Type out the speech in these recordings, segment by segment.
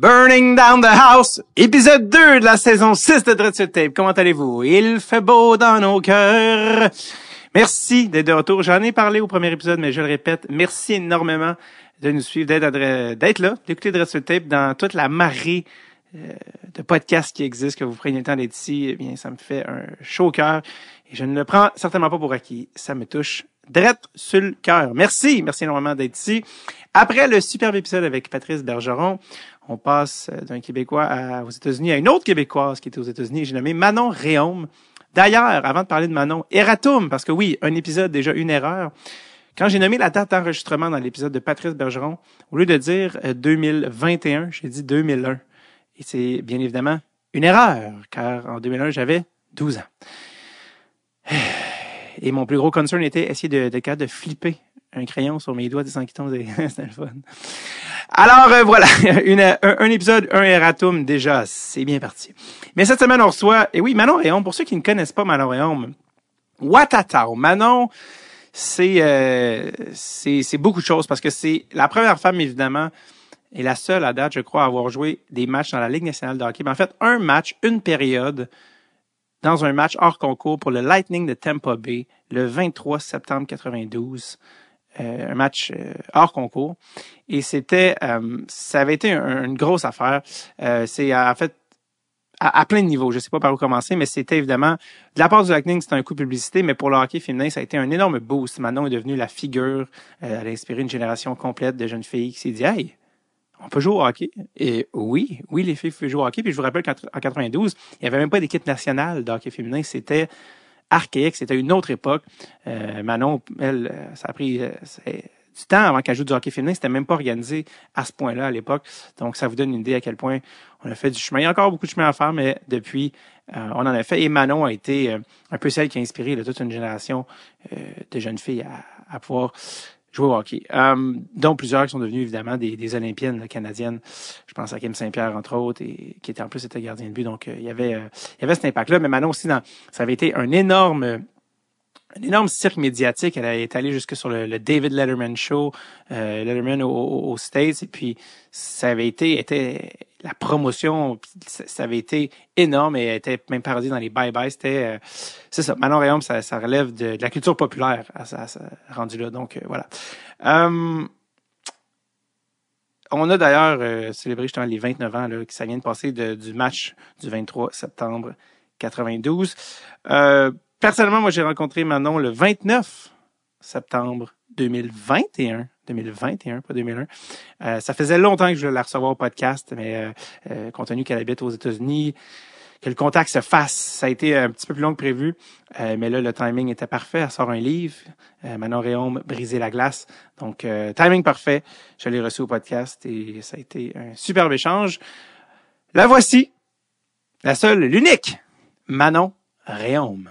Burning Down the House, épisode 2 de la saison 6 de Dread sur Tape. Comment allez-vous? Il fait beau dans nos cœurs. Merci d'être de retour. J'en ai parlé au premier épisode, mais je le répète, merci énormément de nous suivre, d'être là, d'écouter Dread sur Tape dans toute la marée euh, de podcasts qui existent, que vous preniez le temps d'être ici. Eh bien, ça me fait un chaud au cœur. Et je ne le prends certainement pas pour acquis. Ça me touche drette sur le cœur. Merci, merci énormément d'être ici. Après le superbe épisode avec Patrice Bergeron, on passe d'un Québécois aux États-Unis à une autre Québécoise qui était aux États-Unis. J'ai nommé Manon Réaume. D'ailleurs, avant de parler de Manon, Eratum, parce que oui, un épisode, déjà une erreur. Quand j'ai nommé la date d'enregistrement dans l'épisode de Patrice Bergeron, au lieu de dire 2021, euh, j'ai dit 2001. Et c'est bien évidemment une erreur, car en 2001, j'avais 12 ans. Et mon plus gros concern était essayer de, de, de flipper un crayon sur mes doigts sans qu'il tombe. C'était fun. Alors euh, voilà, un, épisode, un erratum déjà, c'est bien parti. Mais cette semaine, on reçoit, et oui, Manon Réaume, pour ceux qui ne connaissent pas Manon Réaume, Watatao. Manon, c'est euh, c'est beaucoup de choses parce que c'est la première femme, évidemment, et la seule à date, je crois, à avoir joué des matchs dans la Ligue nationale de hockey. Mais en fait, un match, une période, dans un match hors concours pour le Lightning de Tampa Bay le 23 septembre 92. Euh, un match euh, hors concours. Et c'était, euh, ça avait été une grosse affaire. c'est en fait à, plein de niveaux. Je sais pas par où commencer, mais c'était évidemment de la part du Lightning, c'était un coup de publicité, mais pour le hockey féminin, ça a été un énorme boost. Manon est devenue la figure. elle a inspiré une génération complète de jeunes filles qui s'est dit, hey, on peut jouer au hockey. Et oui, oui, les filles peuvent jouer au hockey. Puis je vous rappelle qu'en 92, il n'y avait même pas d'équipe nationale de hockey féminin. C'était archaïque, c'était une autre époque. Euh, Manon, elle, euh, ça a pris euh, du temps avant qu'elle joue du hockey féminin. C'était même pas organisé à ce point-là à l'époque. Donc, ça vous donne une idée à quel point on a fait du chemin. Il y a encore beaucoup de chemin à faire, mais depuis, on en a fait. Et Manon a été un peu celle qui a inspiré toute une génération de jeunes filles à pouvoir jouer au hockey, euh, dont plusieurs qui sont devenus évidemment des, des Olympiennes canadiennes. Je pense à Kim Saint-Pierre, entre autres, et qui était en plus était gardien de but. Donc, euh, il y avait euh, il y avait cet impact-là. Mais Manon aussi, dans, ça avait été un énorme un énorme cirque médiatique. Elle est allée jusque sur le, David Letterman Show, euh, Letterman aux States, et puis ça avait été, était la promotion, ça avait été énorme et était même parodie dans les bye-bye. C'était, euh, c'est ça. Manon Réaume, ça, ça relève de, la culture populaire à, ça, rendu là. Donc euh, voilà. Euh, on a d'ailleurs célébré justement les 29 ans là, qui ça vient de passer du match du 23 septembre 92. Personnellement, moi j'ai rencontré Manon le 29 septembre 2021. 2021, pas 2001. Euh, ça faisait longtemps que je voulais la recevoir au podcast, mais euh, euh, compte tenu qu'elle habite aux États-Unis, que le contact se fasse, ça a été un petit peu plus long que prévu. mais là, le timing était parfait. Elle sort un livre, Manon Réaume, Briser la glace. Donc, timing parfait. Je l'ai reçu au podcast et ça a été un superbe échange. La voici, la seule, l'unique, Manon Réaume.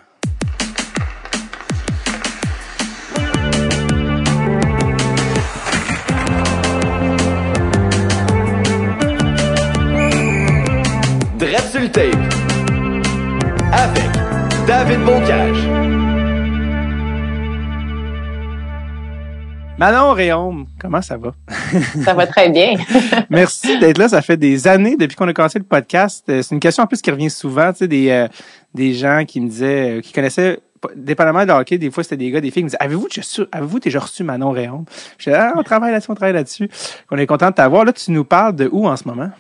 Avec David Bocage. Manon Réaume, comment ça va? ça va très bien. Merci d'être là. Ça fait des années depuis qu'on a commencé le podcast. Euh, c'est une question en plus qui revient souvent, tu sais, des, euh, des gens qui me disaient, euh, qui connaissaient dépendamment de hockey, des fois c'était des gars, des filles qui me disaient Avez-vous déjà, avez-vous déjà reçu Manon Réaume? Je disais, ah, on travaille là-dessus, on travaille là-dessus. On est content de t'avoir. Là, tu nous parles de où en ce moment?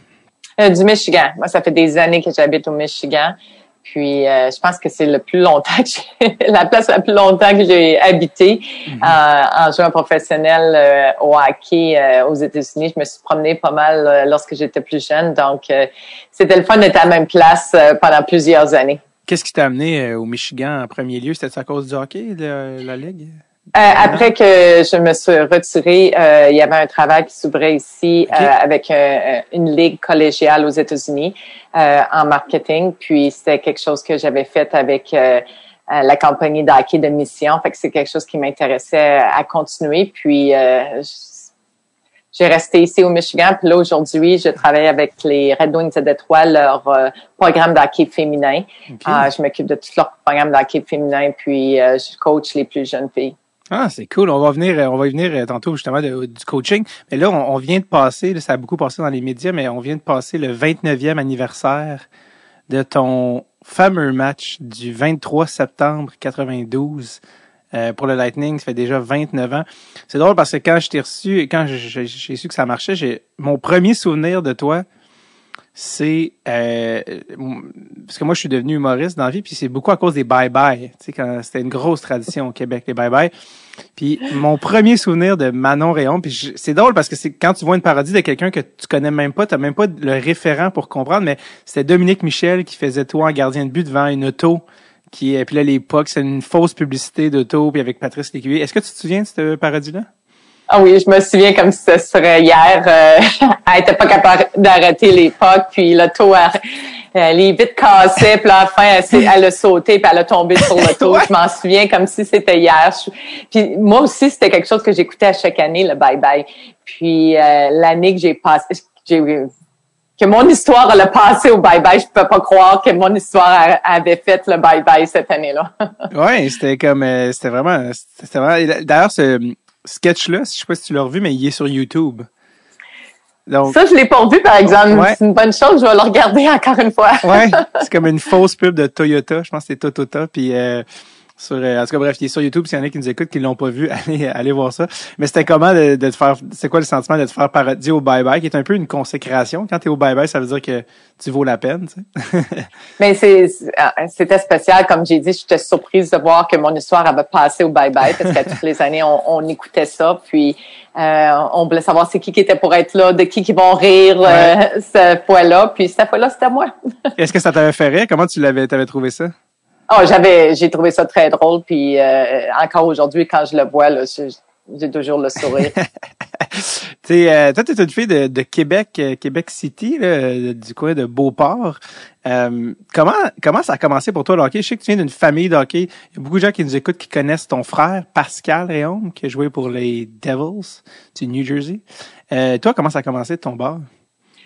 Euh, du Michigan. Moi, ça fait des années que j'habite au Michigan. Puis, euh, je pense que c'est le plus longtemps que la place la plus longtemps que j'ai habité mhm. euh, en jouant professionnel au hockey aux États-Unis. Je me suis promenée pas mal lorsque j'étais plus jeune. Donc, c'était le fun d'être à la même place pendant plusieurs années. Qu'est-ce qui t'a amené au Michigan en premier lieu? C'était à cause du hockey, la ligue? Euh, après que je me suis retirée, euh, il y avait un travail qui s'ouvrait ici euh, avec une ligue collégiale aux États-Unis en marketing. Puis c'était quelque chose que j'avais fait avec la compagnie d'hockey de mission. Fait que c'est quelque chose qui m'intéressait à continuer. Puis j'ai resté ici au Michigan. Puis là, aujourd'hui, je travaille avec les Red Wings de Détroit, leur programme d'hockey féminin. je m'occupe de tout leur programme d'hockey féminin, puis je coach les plus jeunes filles. Ah, c'est cool. On va venir, on va venir tantôt justement du coaching. Mais là, on, vient de passer, ça a beaucoup passé dans les médias, mais on vient de passer le 29e anniversaire de ton fameux match du 23 septembre 92 euh, pour le Lightning. Ça fait déjà 29 ans. C'est drôle parce que quand je t'ai reçu, quand j'ai su que ça marchait, j'ai mon premier souvenir de toi, c'est euh, parce que moi je suis devenu humoriste dans la vie, puis c'est beaucoup à cause des bye-bye. Tu sais, c'était une grosse tradition au Québec, les bye-bye. Puis mon premier souvenir de Manon Réon, puis c'est drôle parce que c'est quand tu vois une parodie de quelqu'un que tu connais même pas, tu même pas le référent pour comprendre, mais c'était Dominique Michel qui faisait toi en gardien de but devant une auto qui puis là l'époque c'est une fausse publicité d'auto puis avec Patrice Lécuyer. Est-ce que tu te souviens de cette parodie là ah oui, je me souviens comme si ce serait hier. Euh, elle était pas capable d'arrêter l'époque, puis l'auto, elle, est vite cassée, puis à la fin, elle, elle a sauté, puis elle a tombé sur l'auto. Je m'en souviens comme si c'était hier. Puis moi aussi, c'était quelque chose que j'écoutais à chaque année, le bye-bye. Puis euh, l'année que j'ai passé, que mon histoire elle a passé au bye-bye, je peux pas croire que mon histoire avait fait le bye-bye cette année-là. ouais, c'était comme, euh, c'était vraiment, c'était vraiment. D'ailleurs, ce, sketch-là, je sais pas si tu l'as revu, mais il est sur YouTube. Donc, ça, je l'ai pas vu, par exemple. C'est une bonne chose. Je vais le regarder encore une fois. ouais, c'est comme une fausse pub de Toyota. Je pense que c'est Toyota. Puis euh, sur, euh, en tout cas, bref, il est sur YouTube. S'il y en a qui nous écoutent, qui l'ont pas vu, allez, allez voir ça. Mais c'était comment de, de te faire, c'est quoi le sentiment de te faire parodie au bye-bye, qui est un peu une consécration. Quand tu es au bye-bye, ça veut dire que tu vaux la peine, tu sais. Mais c'est, euh, c'était spécial. Comme j'ai dit, j'étais surprise de voir que mon histoire avait passé au bye-bye parce qu'à toutes les années, on, on écoutait ça. Puis, euh, on voulait savoir c'est qui qui était pour être là, de qui qui vont rire euh, cette fois-là. Puis cette fois-là, c'était moi. Est-ce que ça t'avait fait rire? Comment tu l'avais, t'avais trouvé ça? Oh, j'avais, j'ai trouvé ça très drôle. Puis euh, encore aujourd'hui, quand je le vois, là, j'ai toujours le sourire. sais, euh, toi, tu es une fille de, de Québec, euh, Québec City, là, du coin de Beauport. Euh, comment comment ça a commencé pour toi le hockey? Je sais que tu viens d'une famille de hockey. Il y a beaucoup de gens qui nous écoutent qui connaissent ton frère, Pascal Réaume, qui a joué pour les Devils du New Jersey. Euh, toi, comment ça a commencé ton bord?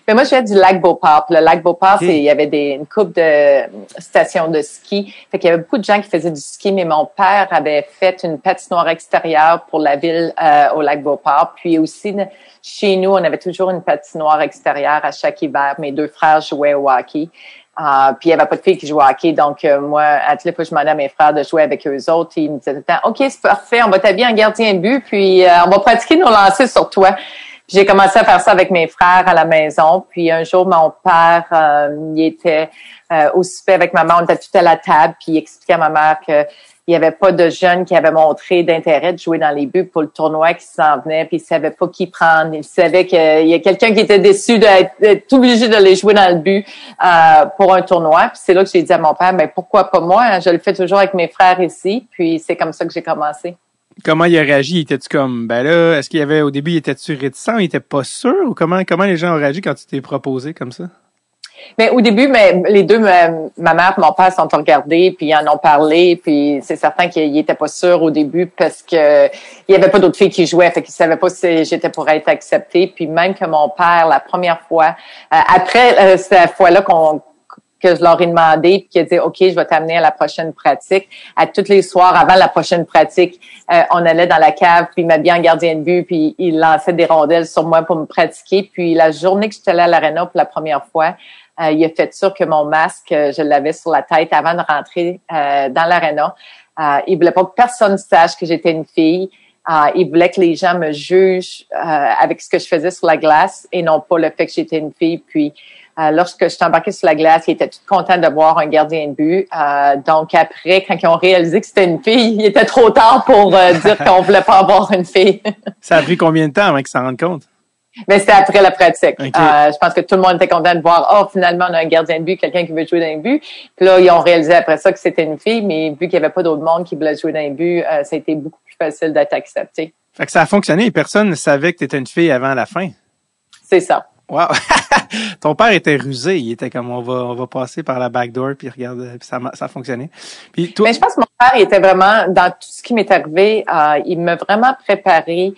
Mais moi, je viens du lac Beauport. Le lac Beauport, il y avait des, une coupe de stations de ski. Fait qu'il y avait beaucoup de gens qui faisaient du ski, mais mon père avait fait une patinoire extérieure pour la ville euh, au lac Beauport. Puis aussi, chez nous, on avait toujours une patinoire extérieure à chaque hiver. Mes deux frères jouaient au hockey. Uh, puis il n'y avait pas de filles qui jouaient au hockey. Donc, euh, moi, à toutes les fois, je demandais à mes frères de jouer avec eux autres. Ils me disaient tout le temps, OK, c'est parfait, on va t'habiller en gardien de but, puis on va pratiquer nos lancers sur toi. J'ai commencé à faire ça avec mes frères à la maison. Puis un jour, mon père, euh, il était euh, au souper avec maman. On était tout à la table. Puis il expliquait à ma mère que il n'y avait pas de jeunes qui avaient montré d'intérêt de jouer dans les buts pour le tournoi qui s'en venait, puis il savait pas qui prendre. Il savait qu'il y a quelqu'un qui était déçu d'être obligé d'aller jouer dans le but euh, pour un tournoi. Puis c'est là que j'ai dit à mon père, mais pourquoi pas moi? Je le fais toujours avec mes frères ici. Puis c'est comme ça que j'ai commencé. Comment il a réagi? Était-tu comme, ben là, est-ce qu'il y avait, au début, il était-tu réticent? Il était pas sûr? Ou comment, comment les gens ont réagi quand tu t'es proposé comme ça? Mais au début, mais les deux, ma, mère et mon père sont regardés, puis ils en ont parlé, puis c'est certain qu'ils n'étaient pas sûrs au début parce que il y avait pas d'autres filles qui jouaient, fait qu'ils savaient pas si j'étais pour être acceptée. Puis même que mon père, la première fois, euh, après euh, cette fois-là qu'on que je leur ai demandé, puis qui a dit OK, je vais t'amener à la prochaine pratique. À tous les soirs avant la prochaine pratique, euh, on allait dans la cave, puis il m'a bien gardien de but, puis il lançait des rondelles sur moi pour me pratiquer. Puis la journée que j'étais allée à l'aréna pour la première fois, euh, il a fait sûr que mon masque, euh, je l'avais sur la tête avant de rentrer dans l'aréna. il voulait pas que personne sache que j'étais une fille. il voulait que les gens me jugent avec ce que je faisais sur la glace et non pas le fait que j'étais une fille. Puis euh, lorsque je suis embarquée sur la glace, ils étaient tout contents de voir un gardien de but. Euh, donc après, quand ils ont réalisé que c'était une fille, il était trop tard pour euh, dire qu'on voulait pas avoir une fille. ça a pris combien de temps avant qu'ils s'en rendent compte? Mais c'était après la pratique. je pense que tout le monde était content de voir, oh, finalement, on a un gardien de but, quelqu'un qui veut jouer dans les buts. Puis là, ils ont réalisé après ça que c'était une fille, mais vu qu'il n'y avait pas d'autre monde qui voulait jouer dans les buts, ça a été beaucoup plus facile d'être accepté. Fait que ça a fonctionné et personne ne savait que tu étais une fille avant la fin. C'est ça. Wow. Ton père était rusé. Il était comme on va on va passer par la backdoor puis regarde ça ça a fonctionné. Puis toi... Mais je pense que mon père il était vraiment dans tout ce qui m'est arrivé. Euh, il m'a vraiment préparé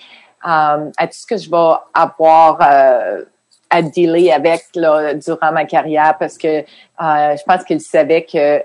euh, à tout ce que je vais avoir euh, à dealer avec là, durant ma carrière parce que euh, je pense qu'il savait que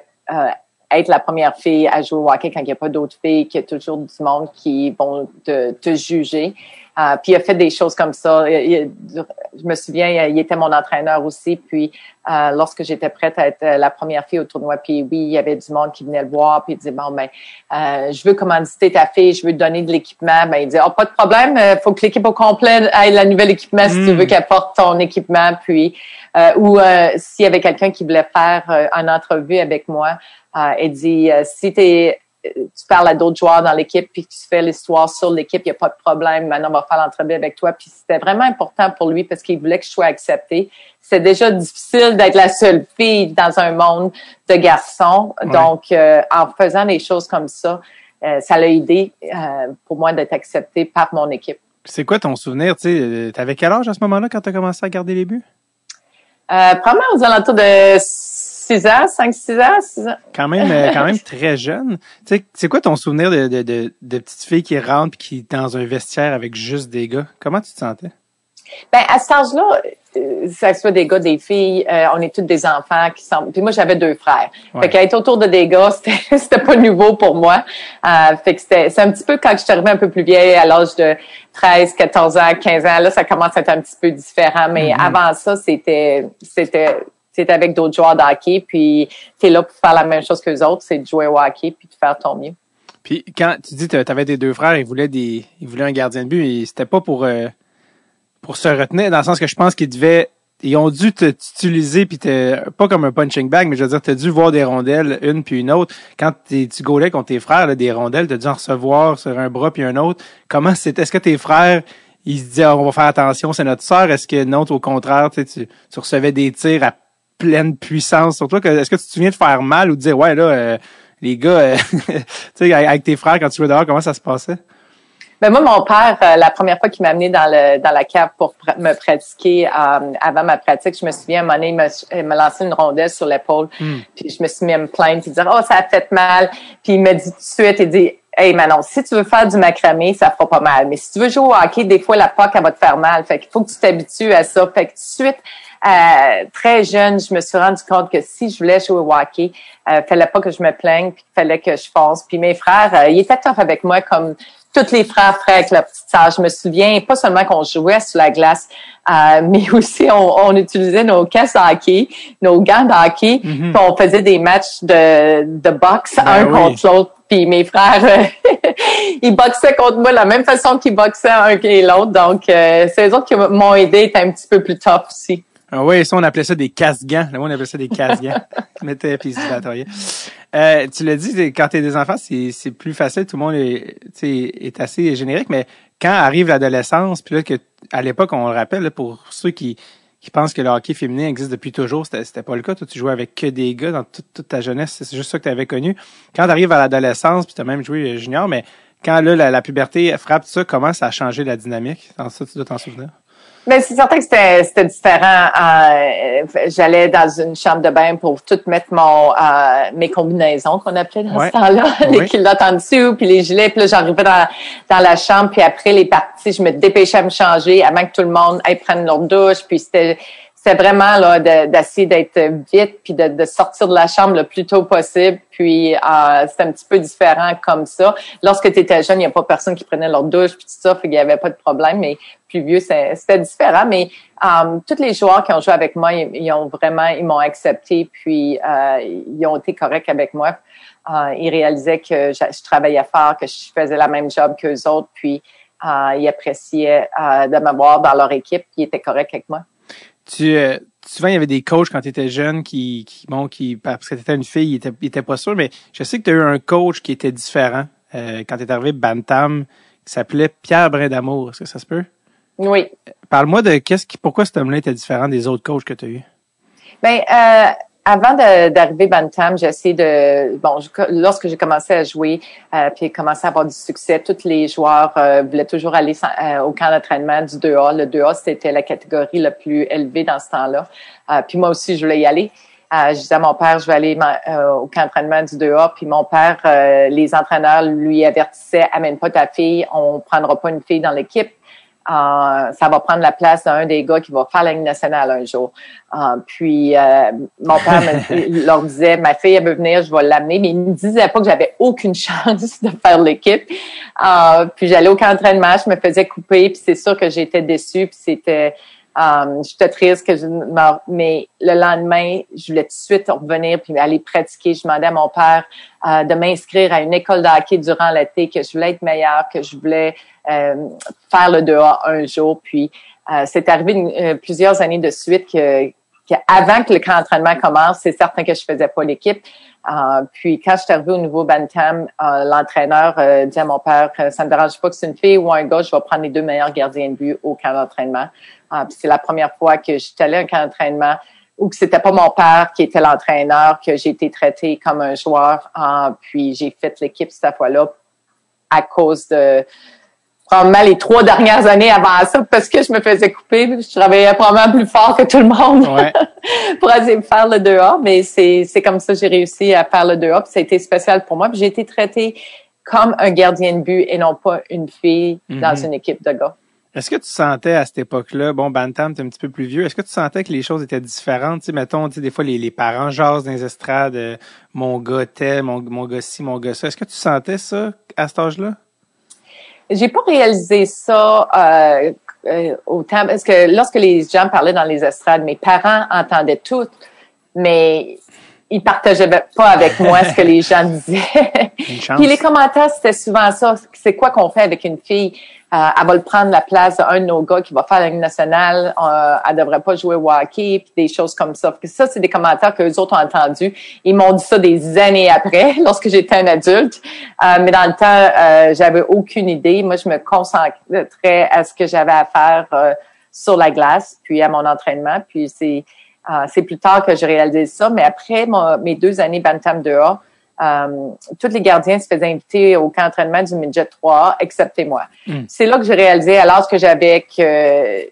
être la première fille à jouer au hockey quand il n'y a pas d'autres filles, qu'il y a toujours du monde qui vont te, te juger. Euh, puis il a fait des choses comme ça. je me souviens, il était mon entraîneur aussi. Puis euh, lorsque j'étais prête à être la première fille au tournoi, puis oui, il y avait du monde qui venait le voir, puis il disait bon ben, euh, je veux commanditer ta fille, je veux te donner de l'équipement. Ben il dit oh pas de problème, faut que l'équipe au complet ait la nouvelle équipement si tu hmm. veux qu'elle porte ton équipement. Puis ou s'il y avait quelqu'un qui voulait faire une entrevue avec moi, elle dit si t'es tu parles à d'autres joueurs dans l'équipe, puis tu fais l'histoire sur l'équipe, il n'y a pas de problème. Maintenant, on va faire l'entrevue avec toi. Puis c'était vraiment important pour lui parce qu'il voulait que je sois acceptée. C'est déjà difficile d'être la seule fille dans un monde de garçons. Donc, euh, en faisant des choses comme ça, euh, ça l'a aidé euh, pour moi d'être acceptée par mon équipe. C'est quoi ton souvenir? Tu avais quel âge à ce moment-là quand tu as commencé à garder les buts? Euh, probablement aux alentours de 6 ans, 5, 6 ans, 6 ans. Quand même, euh, quand même très jeune. Tu sais, c'est quoi ton souvenir de, de, de, de petite fille qui rentre et qui est dans un vestiaire avec juste des gars? Comment tu te sentais? Ben, à cet âge-là, euh, ça soit des gars, des filles, euh, on est tous des enfants qui sont. Puis moi, j'avais deux frères. Fait qu'être autour de des gars, c'était, c'était pas nouveau pour moi. Euh, fait que c'était, c'est un petit peu quand je suis arrivée un peu plus vieille, à l'âge de 13, 14 ans, 15 ans, là, ça commence à être un petit peu différent. Mais mm-hmm. avant ça, c'était, c'était c'est avec d'autres joueurs de puis tu es là pour faire la même chose que les autres, c'est de jouer au hockey puis de faire ton mieux. Puis quand tu dis que tu avais tes deux frères, ils voulaient des ils voulaient un gardien de but, et c'était pas pour euh, pour se retenir dans le sens que je pense qu'ils devaient ils ont dû t'utiliser puis pas comme un punching bag, mais je veux dire, tu as dû voir des rondelles, une puis une autre. Quand tu gaulais contre tes frères, des rondelles, tu as dû en recevoir sur un bras puis un autre. Comment c'était? Est-ce que tes frères, ils se disaient, on va faire attention, c'est notre sœur? Est-ce que non, au contraire, tu, tu recevais des tirs à pleine puissance sur toi. Est-ce que tu te souviens de faire mal ou de dire, ouais, là, euh, les gars, euh, tu sais, avec tes frères, quand tu jouais dehors, comment ça se passait? Ben moi, mon père, euh, la première fois qu'il m'a amené dans le dans la cave pour me pratiquer avant ma pratique, je me souviens, à un moment donné, il m'a lancé une rondelle sur l'épaule, hmm. puis je me suis mis à me plaindre, puis dire oh ça a fait mal, puis il m'a dit tout de suite, il dit Hey Manon, si tu veux faire du macramé, ça fera pas mal. Mais si tu veux jouer au hockey, des fois la POC, elle va te faire mal. Fait qu'il faut que tu t'habitues à ça. Fait que tout de suite, euh, très jeune, je me suis rendu compte que si je voulais jouer au hockey, euh, fallait pas que je me plaigne, puis fallait que je fonce. Puis mes frères, euh, ils étaient tough avec moi comme tous les frères frères avec la petite sœur. Je me souviens pas seulement qu'on jouait sur la glace, euh, mais aussi on, on, utilisait nos de hockey, nos gants de hockey, mm-hmm. puis on faisait des matchs de, de boxe ben un contre l'autre. Puis mes frères, ils boxaient contre moi de la même façon qu'ils boxaient un et l'autre. Donc, c'est les autres qui m'ont aidé à être un petit peu plus tough aussi. Ah oui, ça, on appelait ça des casse-gants. Là, on appelait ça des casse-gants. Mettez puis euh, Tu l'as dit, quand tu es des enfants, c'est plus facile. Tout le monde est, est assez générique. Mais quand arrive l'adolescence, puis là, que à l'époque, on le rappelle, pour ceux qui, qui pensent que le hockey féminin existe depuis toujours, c'était pas le cas. Toi, tu jouais avec que des gars dans toute, ta jeunesse. C'est juste ça que tu avais connu. Quand tu arrives à l'adolescence, puis tu as même joué junior, mais quand là, la, puberté frappe ça, comment ça a changé la dynamique? Dans ça, tu dois t'en souvenir? Mais c'est certain que c'était différent. Euh, J'allais dans une chambre de bain pour tout mettre mon euh, mes combinaisons qu'on appelait dans ce temps-là, les culottes en dessous, puis les gilets. Puis là, j'arrivais dans, dans la chambre, puis après les parties, je me dépêchais à me changer avant que tout le monde aille prendre leur douche. Puis c'était c'est vraiment là d'essayer d'être vite puis de, de, sortir de la chambre le plus tôt possible. Puis euh, c'est un petit peu différent comme ça. Lorsque tu étais jeune, il n'y a pas personne qui prenait leur douche puis tout ça, fait qu'il n'y avait pas de problème. Mais plus vieux, c'était différent. Mais euh, tous les joueurs qui ont joué avec moi, ils, ont vraiment, ils m'ont accepté puis euh, ils ont été corrects avec moi. Euh, ils réalisaient que je, je, travaillais fort, que je faisais la même job qu'eux autres, puis euh, ils appréciaient euh, de m'avoir dans leur équipe, ils étaient corrects avec moi. Tu, euh, souvent, il y avait des coachs quand tu étais jeune qui, qui, bon, qui, parce que tu étais une fille, ils étaient, pas sûrs, mais je sais que tu as eu un coach qui était différent euh, quand tu es arrivé Bantam, qui s'appelait Pierre Brindamour. Est-ce que ça se peut? Oui. Parle-moi de qu'est-ce qui, pourquoi cet homme-là était différent des autres coachs que tu as eu? Ben, euh, avant d'arriver Bantam, j'ai essayé de bon lorsque j'ai commencé à jouer euh, puis commencé à avoir du succès, tous les joueurs euh, voulaient toujours aller euh, au camp d'entraînement du 2A. Le 2A c'était la catégorie la plus élevée dans ce temps-là. Euh, puis moi aussi je voulais y aller. je disais à mon père je vais aller au camp d'entraînement du 2A. Puis mon père, les entraîneurs lui avertissaient amène pas ta fille, on prendra pas une fille dans l'équipe. Euh, ça va prendre la place d'un des gars qui va faire la Ligue nationale un jour. Euh, puis euh, mon père me, leur disait, ma fille elle veut venir, je vais l'amener, mais il me disait pas que j'avais aucune chance de faire l'équipe. puis j'allais au camp d'entraînement, je me faisais couper, puis c'est sûr que j'étais déçue, puis c'était Um, j'étais triste que je mais le lendemain, je voulais tout de suite revenir puis aller pratiquer. Je demandais à mon père euh, de m'inscrire à une école de hockey durant l'été, que je voulais être meilleure, que je voulais euh, faire le dehors un jour. Puis euh, c'est arrivé plusieurs années de suite que, avant que le camp d'entraînement commence, c'est certain que je faisais pas l'équipe. puis quand je suis arrivée au nouveau Bantam, l'entraîneur dit à mon père, ça me dérange pas que c'est une fille ou un gars, je vais prendre les deux meilleurs gardiens de but au camp d'entraînement. Ah, c'est la première fois que j'étais allée à un camp d'entraînement ou que c'était pas mon père qui était l'entraîneur, que j'ai été traitée comme un joueur. Ah, puis j'ai fait l'équipe cette fois-là à cause de probablement les trois dernières années avant ça parce que je me faisais couper. Je travaillais probablement plus fort que tout le monde pour essayer de faire le 2A. Mais c'est, comme ça que j'ai réussi à faire le 2A. Puis ça a été spécial pour moi. Puis j'ai été traitée comme un gardien de but et non pas une fille dans mm-hmm. une équipe de gars. Est-ce que tu sentais à cette époque-là, bon, Bantam, t'es un petit peu plus vieux, est-ce que tu sentais que les choses étaient différentes? Sais, mettons, tu sais, des fois, les, les parents jasent dans les estrades, euh, mon gars tel, mon, mon gars ci, mon gars ça. Est-ce que tu sentais ça à cet âge-là? J'ai pas réalisé ça euh, euh, autant, parce que lorsque les gens parlaient dans les estrades, mes parents entendaient tout, mais ils partageaient pas avec moi ce que les gens disaient. Puis les commentaires, c'était souvent ça. C'est quoi qu'on fait avec une fille? Euh, elle va le prendre la place d'un de nos gars qui va faire la Ligue nationale. Euh, elle devrait pas jouer au hockey, puis des choses comme ça. ça, c'est des commentaires que les autres ont entendus. Ils m'ont dit ça des années après, lorsque j'étais un adulte. Euh, mais dans le temps, euh, j'avais aucune idée. Moi, je me concentrais à ce que j'avais à faire euh, sur la glace, puis à mon entraînement. Puis c'est c'est plus tard que j'ai réalisé ça. Mais après mes deux années Bantam 2A, euh, tous les gardiens se faisaient inviter au camp d'entraînement du midget 3 excepté moi. Hmm. C'est là que j'ai réalisé, alors que j'avais que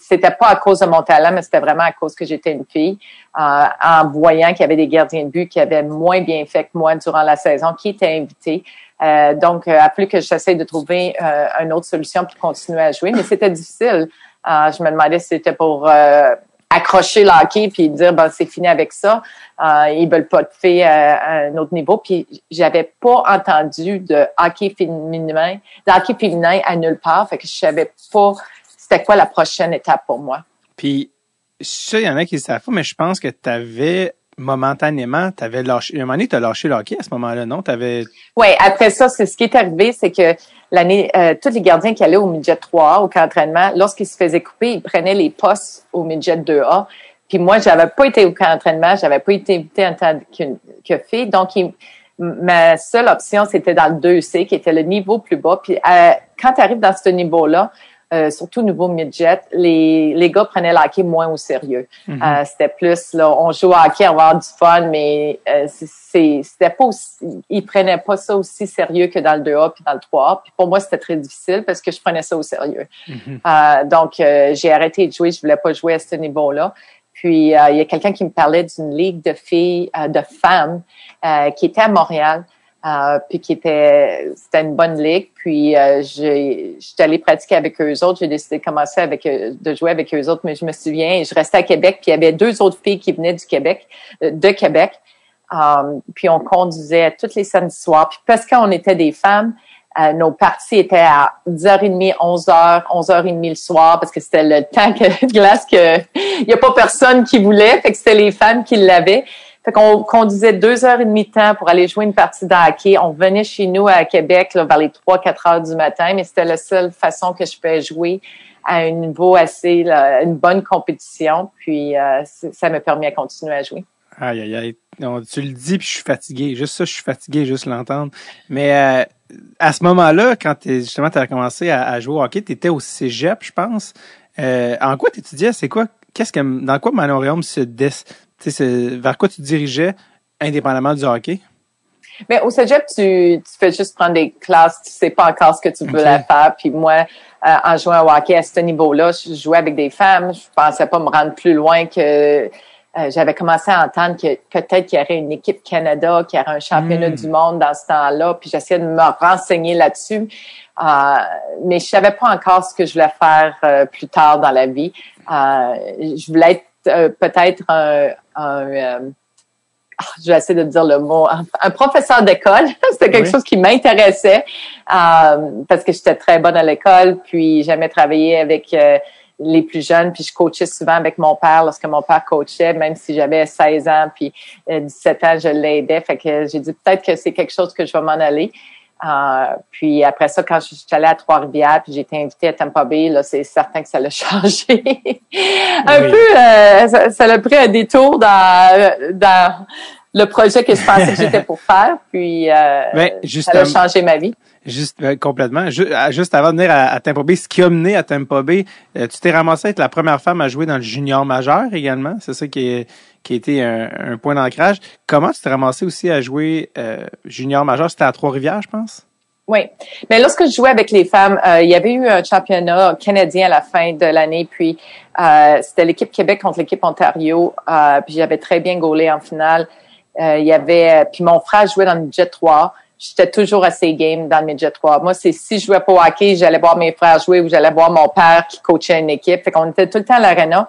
c'était pas à cause de mon talent, mais c'était vraiment à cause que j'étais une fille, euh, en voyant qu'il y avait des gardiens de but qui avaient moins bien fait que moi durant la saison, qui étaient invités. Euh, donc, euh, a plus que j'essaie de trouver euh, une autre solution pour continuer à jouer, mais c'était difficile. je me demandais si c'était pour accrocher le hockey puis dire ben c'est fini avec ça. Euh, ils veulent pas de filles à, un autre niveau. Puis j'avais pas entendu de hockey féminin, de hockey féminin à nulle part. Fait que je savais pas c'était quoi la prochaine étape pour moi. Puis sais, il y en a qui savent mais je pense que tu avais momentanément, tu avais lâché. un moment donné, tu as lâché le hockey à ce moment-là, non? T'avais... Oui, après ça, c'est ce qui est arrivé, c'est que l'année, euh, tous les gardiens qui allaient au midget 3A, au camp d'entraînement, lorsqu'ils se faisaient couper, ils prenaient les postes au midget 2A. Puis moi, j'avais pas été au camp d'entraînement, j'avais pas été invitée en tant que, que fille. Donc, ma seule option, c'était dans le 2C, qui était le niveau plus bas. Puis euh, quand tu arrives dans ce niveau-là, euh, surtout au niveau midget, les, les gars prenaient le hockey moins au sérieux. Mhm. euh, c'était plus, là, on joue au hockey, on va avoir du fun, mais euh, c'était pas aussi, ils prenaient pas ça aussi sérieux que dans le 2A puis dans le 3A. Puis pour moi, c'était très difficile parce que je prenais ça au sérieux. Mhm. euh, donc, euh, j'ai arrêté de jouer, je voulais pas jouer à ce niveau-là. Puis, euh, il y a quelqu'un qui me parlait d'une ligue de filles, de femmes qui était à Montréal. Euh, puis qui était c'était une bonne ligue. Puis euh, j'ai j'étais allée pratiquer avec eux autres. J'ai décidé de commencer avec euh, de jouer avec eux autres. Mais je me souviens, je restais à Québec. Puis il y avait deux autres filles qui venaient du Québec, euh, de Québec. puis on conduisait toutes les samedis soirs. Puis parce qu'on était des femmes, nos parties étaient à 10h30, 11h, 11h30 le soir parce que c'était le temps que, de glace que il y a pas personne qui voulait. Fait que c'était les femmes qui l'avaient. Fait qu'on conduisait deux heures et demie de temps pour aller jouer une partie de hockey. On venait chez nous à Québec vers les trois, quatre heures du matin, mais c'était la seule façon que je pouvais jouer à un niveau assez, une bonne compétition. Puis euh, ça m'a permis à continuer à jouer. Aïe, aïe, aïe. tu le dis, puis je suis fatigué. Juste ça, je suis fatigué, juste l'entendre. Mais euh, à ce moment-là, quand justement tu as commencé à, jouer au hockey, tu étais au cégep, je pense. Euh, en quoi tu étudiais? C'est quoi? Qu'est-ce que dans quoi Manon se des, vers quoi tu te dirigeais indépendamment du hockey? Mais au cégep, tu, tu fais juste prendre des classes, tu sais pas encore ce que tu voulais faire. Puis moi, euh, en jouant au hockey à ce niveau-là, je jouais avec des femmes. Je pensais pas me rendre plus loin que euh, j'avais commencé à entendre que peut-être qu'il y aurait une équipe Canada, qu'il y aurait un championnat hmm. du monde dans ce temps-là, puis j'essayais de me renseigner là-dessus. Euh, mais je savais pas encore ce que je voulais faire plus tard dans la vie. je voulais être peut-être un, un ah, je vais essayer de dire le mot, un, professeur d'école. C'était quelque chose qui m'intéressait parce que j'étais très bonne à l'école, puis j'aimais travailler avec les plus jeunes, puis je coachais souvent avec mon père lorsque mon père coachait, même si j'avais 16 ans, puis 17 euh, ans, je l'aidais. Fait que j'ai dit peut-être que c'est quelque chose que je vais m'en aller. Euh, puis après ça, quand je suis allée à Trois-Rivières, puis j'ai été invitée à Tampa Bay, là, c'est certain que ça l'a changé. un peu, euh, ça l'a pris un détour dans, dans le projet que je pensais que j'étais pour faire. Puis euh, ben, ça a changé ma vie. Juste euh, complètement. Juste, avant de venir à, à, Bay, ce qui a mené à Tampa Bay, euh, tu t'es ramassé à être la première femme à jouer dans le junior majeur également. C'est ça qui, est, qui a été un, point d'ancrage. Comment tu t'es ramassé aussi à jouer euh, junior majeur? C'était à Trois-Rivières, je pense? Oui. Mais lorsque je jouais avec les femmes, il y avait eu un championnat canadien à la fin de l'année, puis c'était l'équipe Québec contre l'équipe Ontario, puis j'avais très bien gaulé en finale. Il y avait, puis mon frère jouait dans le Jet 3 j'étais toujours assez game dans le midget 3. Moi, c'est si je jouais pas au hockey, j'allais voir mes frères jouer ou j'allais voir mon père qui coachait une équipe. Fait qu'on était tout le temps à l'arena.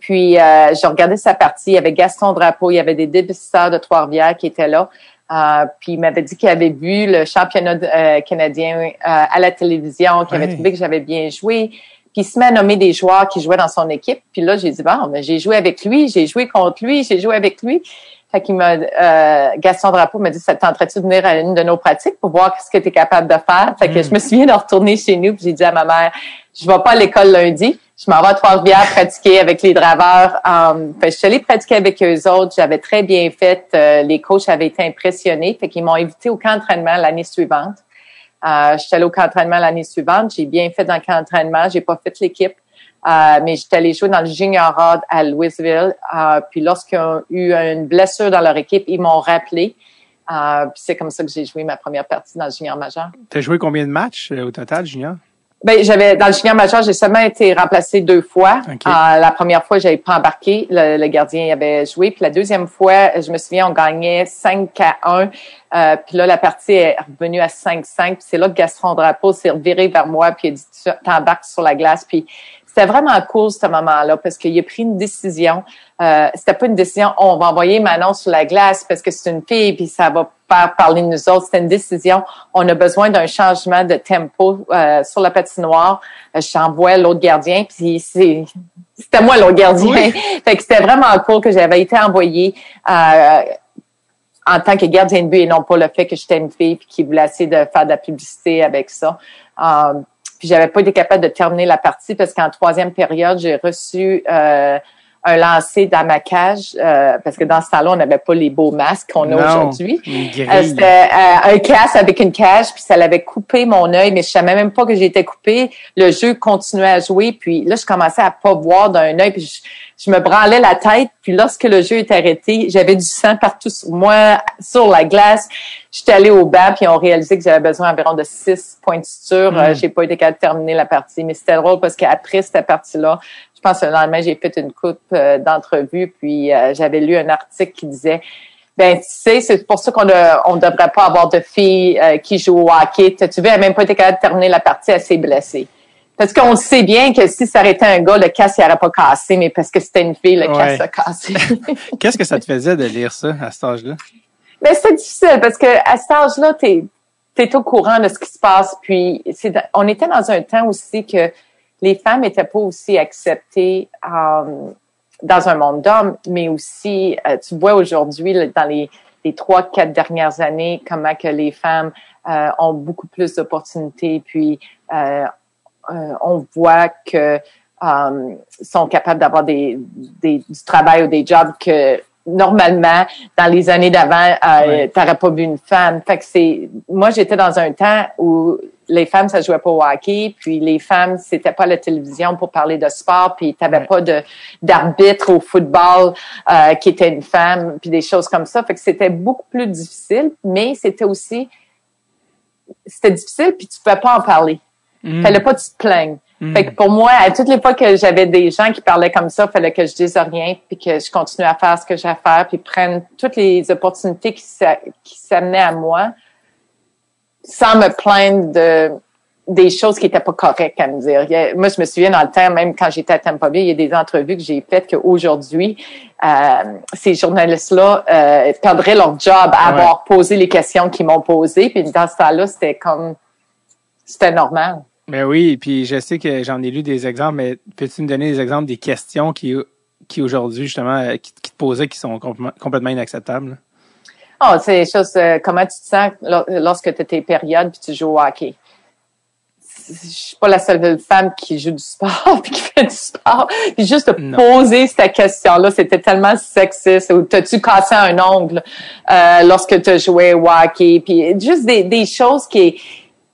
Puis, euh, je regardais sa partie. Il y avait Gaston Drapeau, il y avait des débutants de Trois-Rivières qui étaient là. Euh, puis, il m'avait dit qu'il avait vu le championnat euh, canadien euh, à la télévision, qu'il avait trouvé que j'avais bien joué. Puis, il se met à nommer des joueurs qui jouaient dans son équipe. Puis là, j'ai dit, bon, j'ai joué avec lui, j'ai joué contre lui, j'ai joué avec lui. Fait qu'il m'a, euh, Gaston Drapeau m'a dit, ça tenterait-tu de venir à une de nos pratiques pour voir ce que tu es capable de faire? Fait que je me souviens de retourner chez nous puis j'ai dit à ma mère, je vais pas à l'école lundi. Je m'en vais à Trois-Rivières pratiquer avec les draveurs. Um, fait que je suis allée pratiquer avec eux autres. J'avais très bien fait. Euh, les coachs avaient été impressionnés. Fait qu'ils m'ont invité au camp d'entraînement l'année suivante. Euh, je suis allée au camp d'entraînement l'année suivante. J'ai bien fait dans le camp d'entraînement. J'ai pas fait l'équipe. Euh, mais j'étais allée jouer dans le junior rod à Louisville. Euh, puis lorsqu'ils ont eu une blessure dans leur équipe, ils m'ont rappelé. Euh, puis c'est comme ça que j'ai joué ma première partie dans le junior majeur. Tu as joué combien de matchs au total, junior? Ben, j'avais dans le junior majeur, j'ai seulement été remplacé deux fois. la première fois, j'avais pas embarqué, le, gardien avait joué. Puis la deuxième fois, je me souviens, on gagnait 5 à 1. puis là, la partie est revenue à 5-5. Puis c'est là que Gaston Drapeau s'est reviré vers moi, puis il a dit, t'embarques sur la glace. Puis c'était vraiment cool ce moment-là parce qu'il a pris une décision. Euh, c'était pas une décision, on va envoyer Manon sur la glace parce que c'est une fille puis ça va faire parler de nous autres. C'était une décision. On a besoin d'un changement de tempo euh, sur la patinoire. Euh, J'envoie l'autre gardien puis c'était moi l'autre gardien. fait que c'était vraiment cool que j'avais été envoyée euh, en tant que gardien de but et non pas le fait que j'étais une fille puis qui voulait essayer de faire de la publicité avec ça. Puis j'avais pas été capable de terminer la partie parce qu'en troisième période, j'ai reçu euh, un lancer dans ma cage euh, parce que dans ce temps-là, on n'avait pas les beaux masques qu'on a aujourd'hui. Euh, c'était un casque avec une cage, puis ça l'avait coupé mon œil, mais je savais même pas que j'étais coupé. Le jeu continuait à jouer, puis là, je commençais à pas voir d'un œil, puis je, je me branlais la tête, puis lorsque le jeu est arrêté, j'avais du sang partout sur moi, sur la glace. J'étais allée au banc, puis on réalisé que j'avais besoin environ de six points de suture. Euh, j'ai pas été capable de terminer la partie, mais c'était drôle parce qu'après cette partie-là, je pense que le lendemain, j'ai fait une coupe euh, d'entrevue, puis euh, j'avais lu un article qui disait ben tu sais, c'est pour ça qu'on ne on devrait pas avoir de filles qui jouent au hockey. Tu veux, elle même pas été capable de terminer la partie, elle s'est blessée. Parce qu'on sait bien que si ça aurait été un gars, le casque n'aurait pas cassé, mais parce que c'était une fille, le casque a cassé. Qu'est-ce que ça te faisait de lire ça à cet âge-là? Ben, c'est difficile parce que à cet âge-là, t'es es au courant de ce qui se passe. Puis c'est on était dans un temps aussi que les femmes étaient pas aussi acceptées euh, dans un monde d'hommes, mais aussi euh, tu vois aujourd'hui dans les trois quatre dernières années comment que les femmes euh, ont beaucoup plus d'opportunités. Puis euh, on voit que sont capables d'avoir des, des, du travail ou des jobs que normalement dans les années d'avant euh, t'aurais pas vu une femme. Fait que c'est moi j'étais dans un temps où les femmes ça jouait pas au hockey puis les femmes c'était pas la télévision pour parler de sport puis t'avais pas de d'arbitre au football euh, qui était une femme puis des choses comme ça. Fait que c'était beaucoup plus difficile mais c'était aussi c'était difficile puis tu pouvais pas en parler. Mm. Fallait pas que tu te plaignes. Hmm. Fait que pour moi, à toutes les fois que j'avais des gens qui parlaient comme ça, il fallait que je dise rien, puis que je continue à faire ce que j'ai à faire, puis prenne toutes les opportunités qui s'amenaient à moi, sans me plaindre de des choses qui étaient pas correctes à me dire. moi, je me souviens dans le temps, même quand j'étais à Tampa Bay, il y a des entrevues que j'ai faites qu'aujourd'hui, euh, ces journalistes-là euh, perdraient leur job à avoir posé les questions qu'ils m'ont posées. Puis dans ce temps-là, c'était comme, c'était normal. Mais oui, puis je sais que j'en ai lu des exemples, mais peux-tu me donner des exemples des questions qui, qui aujourd'hui, justement, euh, qui, te posaient qui sont complètement inacceptables? Oh, c'est des choses, euh, comment tu te sens lorsque tu tes périodes puis tu joues au hockey? je suis pas la seule femme qui joue du sport puis qui fait du sport. Puis juste de poser cette question-là, c'était tellement sexiste. Ou t'as-tu cassé un ongle euh, lorsque tu jouais au hockey? Puis juste des, des choses qui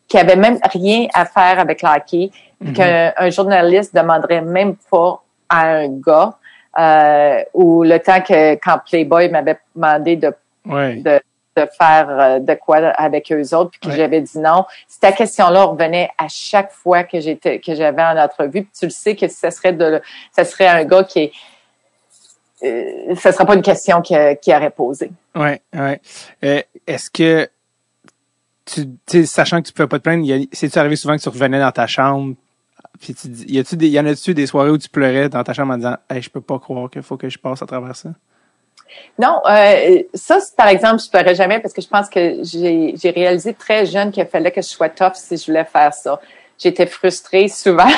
qui avaient même rien à faire avec le hockey, mm-hmm. qu'un journaliste demanderait même pas à un gars. Euh, ou le temps que quand Playboy m'avait demandé de, de de faire euh, de quoi avec eux autres, puis que j'avais dit non. Cette question-là revenait à chaque fois que j'étais que j'avais en entrevue. Puis tu le sais que ce serait de ça serait un gars qui est euh, ce serait pas une question qui, qui aurait posé. Ouais, ouais. Euh, est-ce que tu sachant que tu pouvais pas te plaindre, c'est-tu arrivé souvent que tu revenais dans ta chambre puis tu dis, y a-tu des, y en a-tu des soirées où tu pleurais dans ta chambre en disant, hey, je peux pas croire qu'il faut que je passe à travers ça? Non, euh, ça, par exemple, je ne ferais jamais parce que je pense que j'ai réalisé très jeune qu'il fallait que je sois tough si je voulais faire ça. J'étais frustrée souvent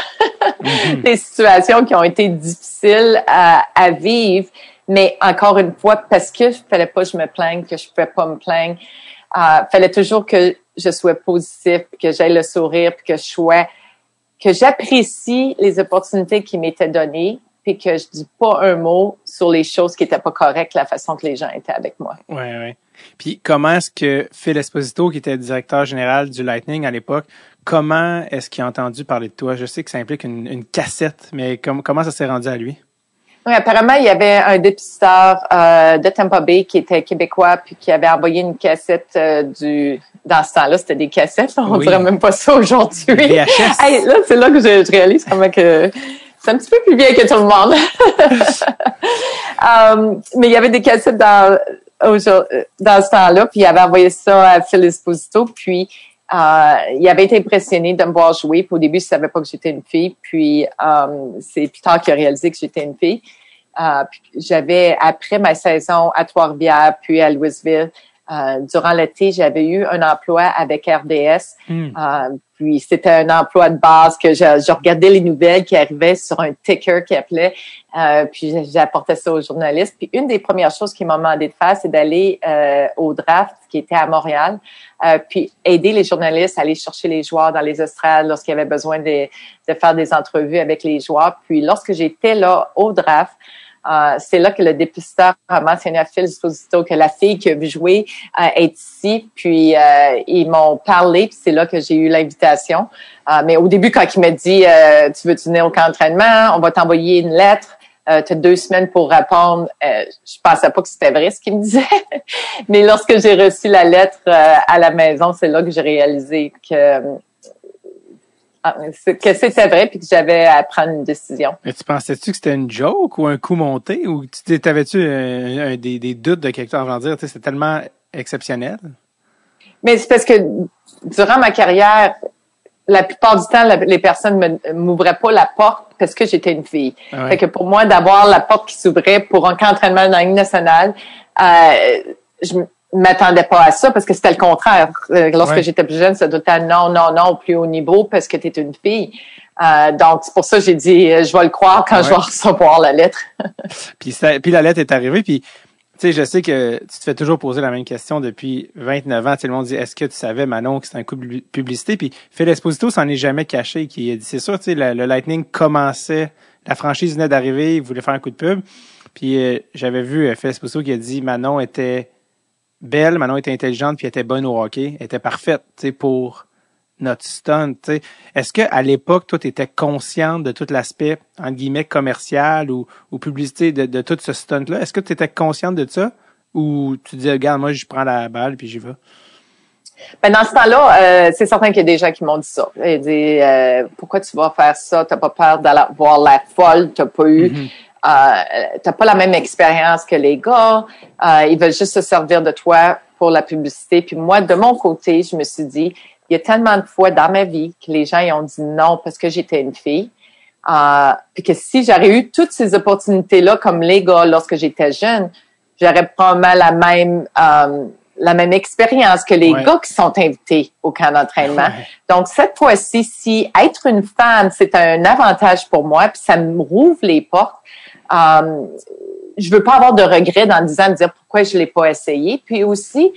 mm-hmm. des situations qui ont été difficiles à, à, vivre, mais encore une fois, parce que je fallait pas que je me plaigne, que je pouvais pas me plaindre, euh, fallait toujours que je sois positif, que j'aille le sourire, que je sois, que j'apprécie les opportunités qui m'étaient données, puis que je dis pas un mot sur les choses qui étaient pas correctes, la façon que les gens étaient avec moi. Oui, oui. Puis comment est-ce que Phil Esposito, qui était directeur général du Lightning à l'époque, comment est-ce qu'il a entendu parler de toi? Je sais que ça implique une, cassette, mais comment ça s'est rendu à lui? Oui, apparemment, il y avait un dépisteur euh, de Tampa Bay qui était québécois, puis qui avait envoyé une cassette euh, du... Dans ce temps-là, c'était des cassettes. On dirait même pas ça aujourd'hui. Hey, là, c'est là que je, je réalise comment que c'est un petit peu plus bien que tout le monde. um, mais il y avait des cassettes dans, dans ce temps-là, puis il avait envoyé ça à Phil Esposito, puis euh, il avait été impressionné de me voir jouer. Puis au début, il savait pas que j'étais une fille, puis um, c'est plus tard qu'il a réalisé que j'étais une fille. Euh, j'avais, après ma saison à Trois-Rivières, puis à Louisville, euh, durant l'été, j'avais eu un emploi avec RDS. Hmm. Euh, puis c'était un emploi de base que je, je, regardais les nouvelles qui arrivaient sur un ticker qui appelait. Euh, puis j'apportais ça aux journalistes. Puis une des premières choses qu'ils m'ont demandé de faire, c'est d'aller euh, au draft qui était à Montréal, puis aider les journalistes à aller chercher les joueurs dans les estrades lorsqu'il y avait besoin de, de faire des entrevues avec les joueurs. Puis lorsque j'étais là au draft, euh, c'est là que le dépisteur a mentionné à Phil que la fille qui a vu jouer euh, est ici. Puis euh, ils m'ont parlé, puis c'est là que j'ai eu l'invitation. mais au début, quand il m'a dit Tu veux venir au camp d'entraînement, on va t'envoyer une lettre. Euh, tu as deux semaines pour répondre. je pensais pas que c'était vrai ce qu'il me disait. mais lorsque j'ai reçu la lettre à la maison, c'est là que j'ai réalisé que que c'était vrai puis que j'avais à prendre une décision. Mais tu pensais-tu que c'était une joke ou un coup monté? Ou t'avais-tu un, des, des, doutes de quelque chose avant de dire c'est tellement exceptionnel? Mais c'est parce que durant ma carrière, la plupart du temps, les personnes ne m'ouvraient pas la porte parce que j'étais une fille. Ah fait que pour moi, d'avoir la porte qui s'ouvrait pour un camp d'entraînement dans la nationale, euh, je, m'attendais pas à ça parce que c'était le contraire. Euh, lorsque j'étais plus jeune, ça doit non, non, non, plus haut niveau parce que tu es une fille. Euh, donc, c'est pour ça que j'ai dit, euh, je vais le croire quand je vais recevoir la lettre. puis, puis la lettre est arrivée, puis tu sais, je sais que tu te fais toujours poser la même question depuis 29 ans. Tout le monde dit, est-ce que tu savais, Manon, que c'est un coup de publicité? Puis Phil Esposito s'en est jamais caché. Qui a dit, c'est sûr, tu sais, le, Lightning commençait, la franchise venait d'arriver, il voulait faire un coup de pub. Puis j'avais vu Phil Esposito qui a dit, Manon était belle, Manon était intelligente puis était bonne au hockey, était parfaite, tu sais, pour notre stunt, tu sais. Est-ce que à l'époque, toi, tu étais consciente de tout l'aspect, entre guillemets, commercial ou, ou publicité de, de tout ce stunt-là? Est-ce que tu étais consciente de ça? Ou tu dis, regarde, moi, je prends la balle puis j'y vais? Ben dans ce temps-là, euh, c'est certain qu'il y a des gens qui m'ont dit ça. Ils disent euh, pourquoi tu vas faire ça? T'as pas peur d'avoir l'air folle? T'as pas eu, mm-hmm. T'as pas la même expérience que les gars. Euh, ils veulent juste se servir de toi pour la publicité. Puis moi, de mon côté, je me suis dit, il y a tellement de fois dans ma vie que les gens ils ont dit non parce que j'étais une fille. Euh, puis que si j'aurais eu toutes ces opportunités-là comme les gars lorsque j'étais jeune, j'aurais probablement la même euh, la même expérience que les gars qui sont invités au camp d'entraînement. Donc cette fois-ci, si être une femme, c'est un avantage pour moi, puis ça me rouvre les portes. Euh, je veux pas avoir de regrets dans disant de dire pourquoi je l'ai pas essayé. Puis aussi,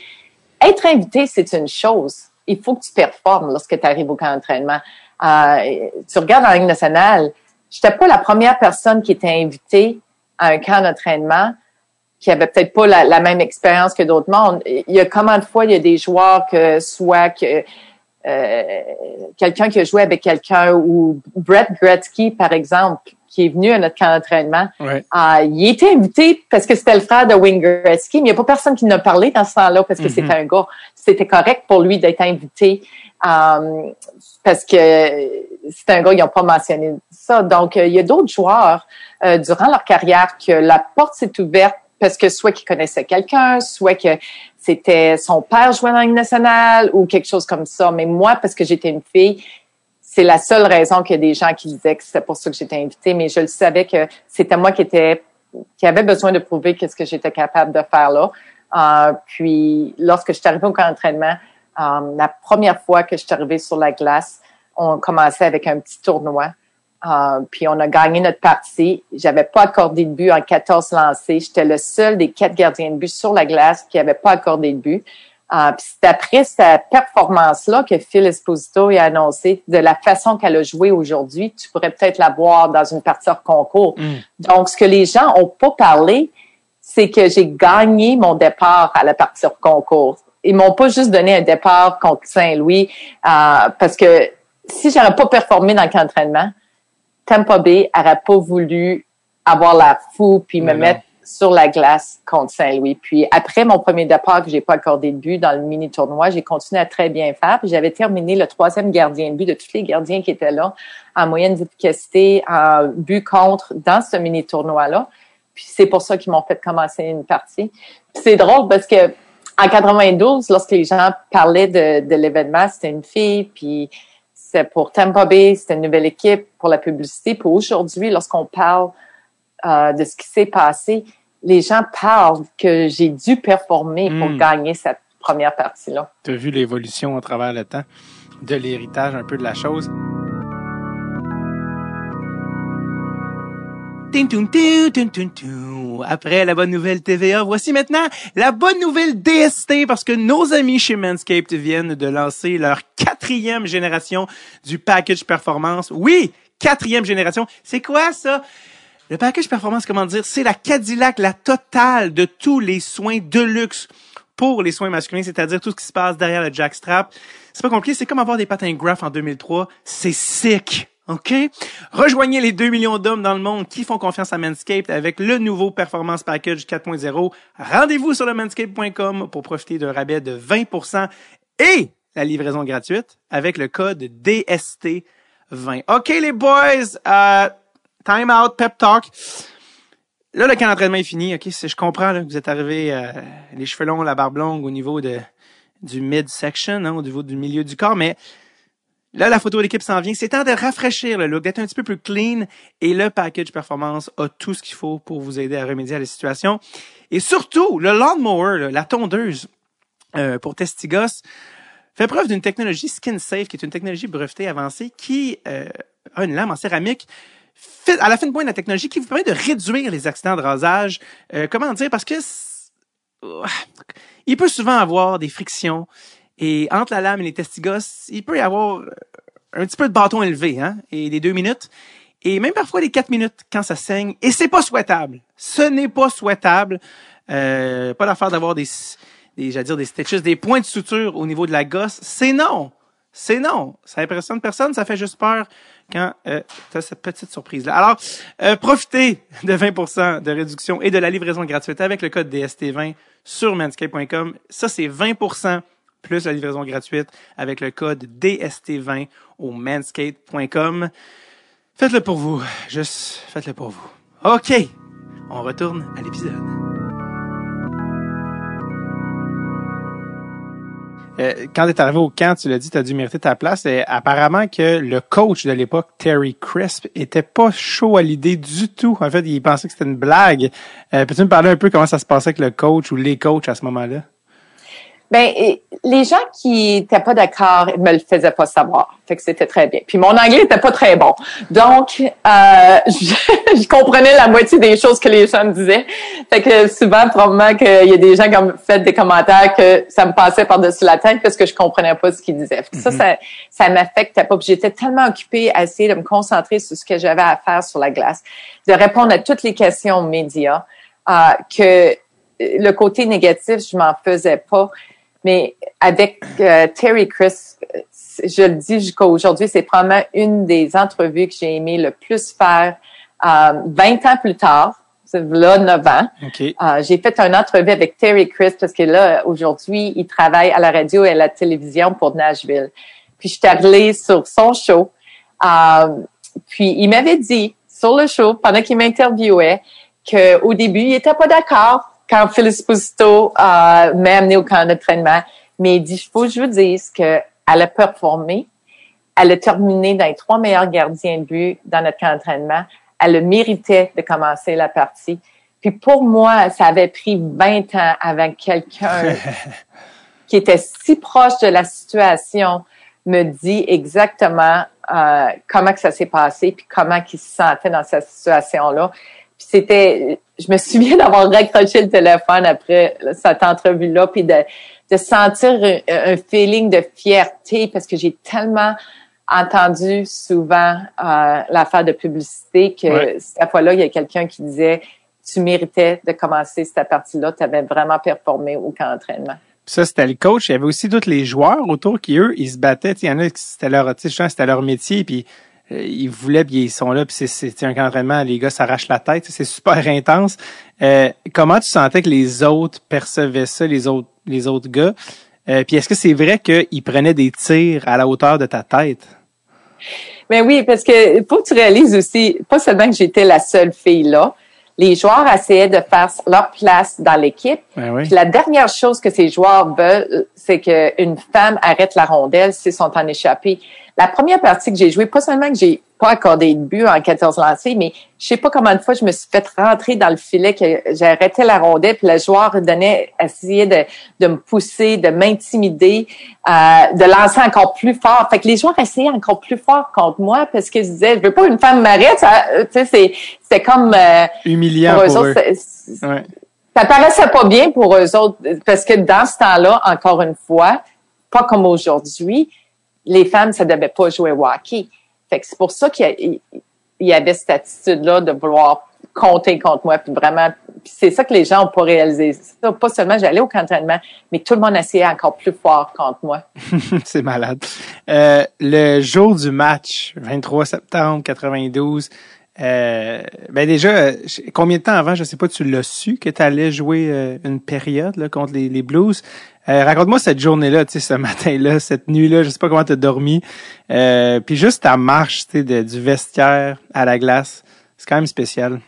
être invité, c'est une chose. Il faut que tu performes lorsque tu arrives au camp d'entraînement. Euh, tu regardes en Ligue nationale, j'étais pas la première personne qui était invitée à un camp d'entraînement qui avait peut-être pas la, même expérience que d'autres mondes. Il y a combien de fois il y a des joueurs que soit que euh, quelqu'un qui a joué avec quelqu'un ou Brett Gretzky par exemple qui est venu à notre camp d'entraînement. Ouais. Euh, il était invité parce que c'était le frère de Wayne Gretzky, mais il n'y a pas personne qui n'a parlé dans ce temps-là parce que c'était un gars. C'était correct pour lui d'être invité euh, parce que c'est un gars, ils n'ont pas mentionné ça. Donc, il y a d'autres joueurs durant leur carrière que la porte s'est ouverte parce que soit qu'il connaissait quelqu'un, soit que c'était son père jouait dans la nationale ou quelque chose comme ça. Mais moi, parce que j'étais une fille, c'est la seule raison qu'il a des gens qui disaient que c'était pour ça que j'étais invitée. Mais je le savais que c'était moi qui était qui avait besoin de prouver qu'est-ce que j'étais capable de faire là. Euh, puis, lorsque je suis arrivée au camp d'entraînement, euh, la première fois que je suis arrivée sur la glace, on commençait avec un petit tournoi. Euh, puis on a gagné notre partie. J'avais pas accordé de but en 14 lancés. J'étais le seul des quatre gardiens de but sur la glace qui avait pas accordé de but. Euh, puis c'est après cette performance-là que Phil Esposito a annoncé de la façon qu'elle a joué aujourd'hui, tu pourrais peut-être la voir dans une partie hors concours. Mm. Donc, ce que les gens ont pas parlé, c'est que j'ai gagné mon départ à la partie hors concours. Ils m'ont pas juste donné un départ contre Saint-Louis euh, parce que si j'aurais pas performé dans le camp d'entraînement, Tampa Bay n'aurait pas voulu avoir la fou puis me mettre sur la glace contre Saint-Louis. Puis après mon premier départ que j'ai pas accordé de but dans le mini tournoi, j'ai continué à très bien faire. Puis j'avais terminé le troisième gardien de but de tous les gardiens qui étaient là en moyenne d'efficacité en but contre dans ce mini tournoi là. Puis c'est pour ça qu'ils m'ont fait commencer une partie. c'est drôle parce que en 92, lorsque les gens parlaient de, l'événement, c'était une fille, puis c'est pour Tampa Bay, c'était une nouvelle équipe pour la publicité. Puis aujourd'hui, lorsqu'on parle euh, de ce qui s'est passé, les gens parlent que j'ai dû performer pour hmm. gagner cette première partie-là. Tu as vu l'évolution à travers le temps de l'héritage un peu de la chose? Après la bonne nouvelle TVA, voici maintenant la bonne nouvelle DST parce que nos amis chez Manscaped viennent de lancer leur quatrième génération du package performance. Oui, quatrième génération. C'est quoi ça? Le package performance, comment dire, c'est la Cadillac, la totale de tous les soins de luxe pour les soins masculins, c'est-à-dire tout ce qui se passe derrière le jackstrap. C'est pas compliqué, c'est comme avoir des patins Graph en 2003. C'est sick. OK? Rejoignez les 2 millions d'hommes dans le monde qui font confiance à Manscaped avec le nouveau Performance Package 4.0. Rendez-vous sur le manscaped.com pour profiter d'un rabais de 20% et la livraison gratuite avec le code DST20. OK, les boys, euh, time out, pep talk. Là, le camp d'entraînement est fini. OK, je comprends que vous êtes arrivé euh, les cheveux longs, la barbe longue au niveau de du mid-section, hein, au niveau du milieu du corps, mais Là, la photo de l'équipe s'en vient. C'est temps de rafraîchir le look, d'être un petit peu plus clean. Et le package performance a tout ce qu'il faut pour vous aider à remédier à la situation. Et surtout, le lawnmower, la tondeuse euh, pour testigos, fait preuve d'une technologie skin safe, qui est une technologie brevetée avancée qui euh, a une lame en céramique à la fin de pointe de la technologie qui vous permet de réduire les accidents de rasage. Euh, comment dire? Parce que il peut souvent avoir des frictions et entre la lame et les testigos, il peut y avoir un petit peu de bâton élevé, hein, et des deux minutes. Et même parfois les quatre minutes quand ça saigne. Et c'est pas souhaitable. Ce n'est pas souhaitable. Euh, pas l'affaire d'avoir des, des dire des stitches, des points de suture au niveau de la gosse. C'est non. C'est non. Ça impressionne personne. Ça fait juste peur quand euh, tu as cette petite surprise-là. Alors, euh, profitez de 20% de réduction et de la livraison gratuite avec le code DST20 sur manscape.com. Ça, c'est 20% plus la livraison gratuite avec le code DST20 au manscape.com. Faites-le pour vous. Juste faites-le pour vous. OK. On retourne à l'épisode. Euh, quand tu es arrivé au camp, tu l'as dit, tu as dû mériter ta place. Et apparemment que le coach de l'époque, Terry Crisp, était pas chaud à l'idée du tout. En fait, il pensait que c'était une blague. Euh, Peux-tu me parler un peu comment ça se passait avec le coach ou les coachs à ce moment-là? Ben, les gens qui étaient pas d'accord me le faisaient pas savoir. Fait que c'était très bien. Puis mon anglais était pas très bon. Donc, euh, je, comprenais la moitié des choses que les gens me disaient. Fait que souvent, probablement qu'il y a des gens qui ont fait des commentaires que ça me passait par-dessus la tête parce que je comprenais pas ce qu'ils disaient. Ça, ça, ça m'affectait pas. j'étais tellement occupée à essayer de me concentrer sur ce que j'avais à faire sur la glace, de répondre à toutes les questions médias, euh, que le côté négatif, je m'en faisais pas. Mais avec euh, Terry Chris, je le dis jusqu'à aujourd'hui, c'est probablement une des entrevues que j'ai aimé le plus faire euh, 20 ans plus tard. Là 9 ans. Euh, j'ai fait une entrevue avec Terry Chris parce que là, aujourd'hui, il travaille à la radio et à la télévision pour Nashville. Puis je suis allée sur son show. Euh, puis il m'avait dit sur le show, pendant qu'il m'interviewait, qu'au début, il était pas d'accord quand Phyllis Pousto euh, m'a amené au camp d'entraînement, mais il dit, il faut que je vous dise qu'elle a performé. Elle a terminé dans les trois meilleurs gardiens de but dans notre camp d'entraînement. Elle a mérité de commencer la partie. Puis pour moi, ça avait pris 20 ans avant quelqu'un qui était si proche de la situation me dit exactement euh, comment que ça s'est passé puis comment il se sentait dans cette situation-là. Puis c'était, je me souviens d'avoir raccroché le téléphone après cette entrevue-là, puis de, de sentir un, feeling de fierté parce que j'ai tellement entendu souvent euh, l'affaire de publicité que cette fois-là, il y a quelqu'un qui disait tu méritais de commencer cette partie-là, tu avais vraiment performé au camp d'entraînement. Ça, c'était le coach. Il y avait aussi tous les joueurs autour qui, eux, ils se battaient. Il y en a qui c'était leur, c'était leur métier. Puis ils voulaient, puis ils sont là, puis c'est un entraînement, les gars s'arrachent la tête, c'est super intense. Euh, comment tu sentais que les autres percevaient ça, les autres, les autres gars? Euh, puis est-ce que c'est vrai qu'ils prenaient des tirs à la hauteur de ta tête? Ben oui, parce que faut que tu réalises aussi, pas seulement que j'étais la seule fille là, les joueurs essayaient de faire leur place dans l'équipe. Ben oui. la dernière chose que ces joueurs veulent, c'est qu'une femme arrête la rondelle s'ils sont en échappée la première partie que j'ai jouée, pas seulement que j'ai pas accordé de but en 14 lancés, mais je sais pas combien de fois je me suis fait rentrer dans le filet que j'ai arrêté la rondelle, puis le joueur donnait, essayait de, de me pousser, de m'intimider, euh, de lancer encore plus fort. Fait que les joueurs essayaient encore plus fort contre moi parce qu'ils disaient, je veux pas une femme m'arrête. Tu sais, c'est, comme euh, humiliant pour, eux. Ça paraissait pas bien pour eux autres parce que dans ce temps-là, encore une fois, pas comme aujourd'hui, les femmes, ça devait pas jouer au hockey. Fait que c'est pour ça qu'il y, avait cette attitude-là de vouloir compter contre moi, puis vraiment, c'est ça que les gens ont pas réalisé. Pas seulement j'allais au camp d'entraînement, mais tout le monde essayait encore plus fort contre moi. c'est malade. Euh, le jour du match, 23 septembre 92, euh, ben déjà, combien de temps avant, je sais pas, tu l'as su que tu allais jouer euh, une période là, contre les Blues? Euh, raconte-moi cette journée-là, tu sais, ce matin-là, cette nuit-là, je sais pas comment tu as dormi. Euh, puis juste ta marche, tu sais, du vestiaire à la glace, c'est quand même spécial.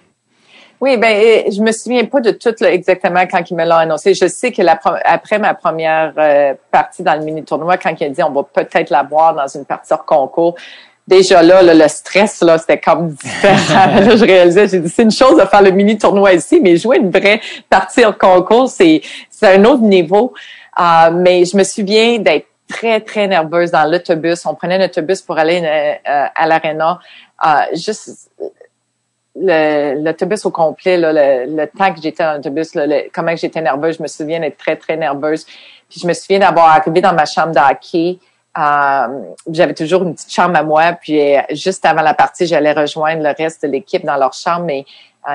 Oui, ben euh, je me souviens pas de tout exactement quand il me l'a annoncé. Je sais que la, après ma première partie dans le mini tournoi, quand il a dit on va peut-être la boire dans une partie hors concours, déjà là, le stress là, c'était comme différent. là, je réalisais, j'ai dit c'est une chose de faire le mini tournoi ici, mais jouer une vraie partie hors concours, c'est c'est un autre niveau. Euh, mais je me souviens d'être très, très nerveuse dans l'autobus. On prenait l'autobus pour aller euh, à l'aréna. Euh, juste l'autobus au complet, le, temps que j'étais dans l'autobus, comment j'étais nerveuse, je me souviens d'être très, très nerveuse. Puis je me souviens d'avoir arrivé dans ma chambre d'hockey. Euh, j'avais toujours une petite chambre à moi, puis juste avant la partie, j'allais rejoindre le reste de l'équipe dans leur chambre, euh,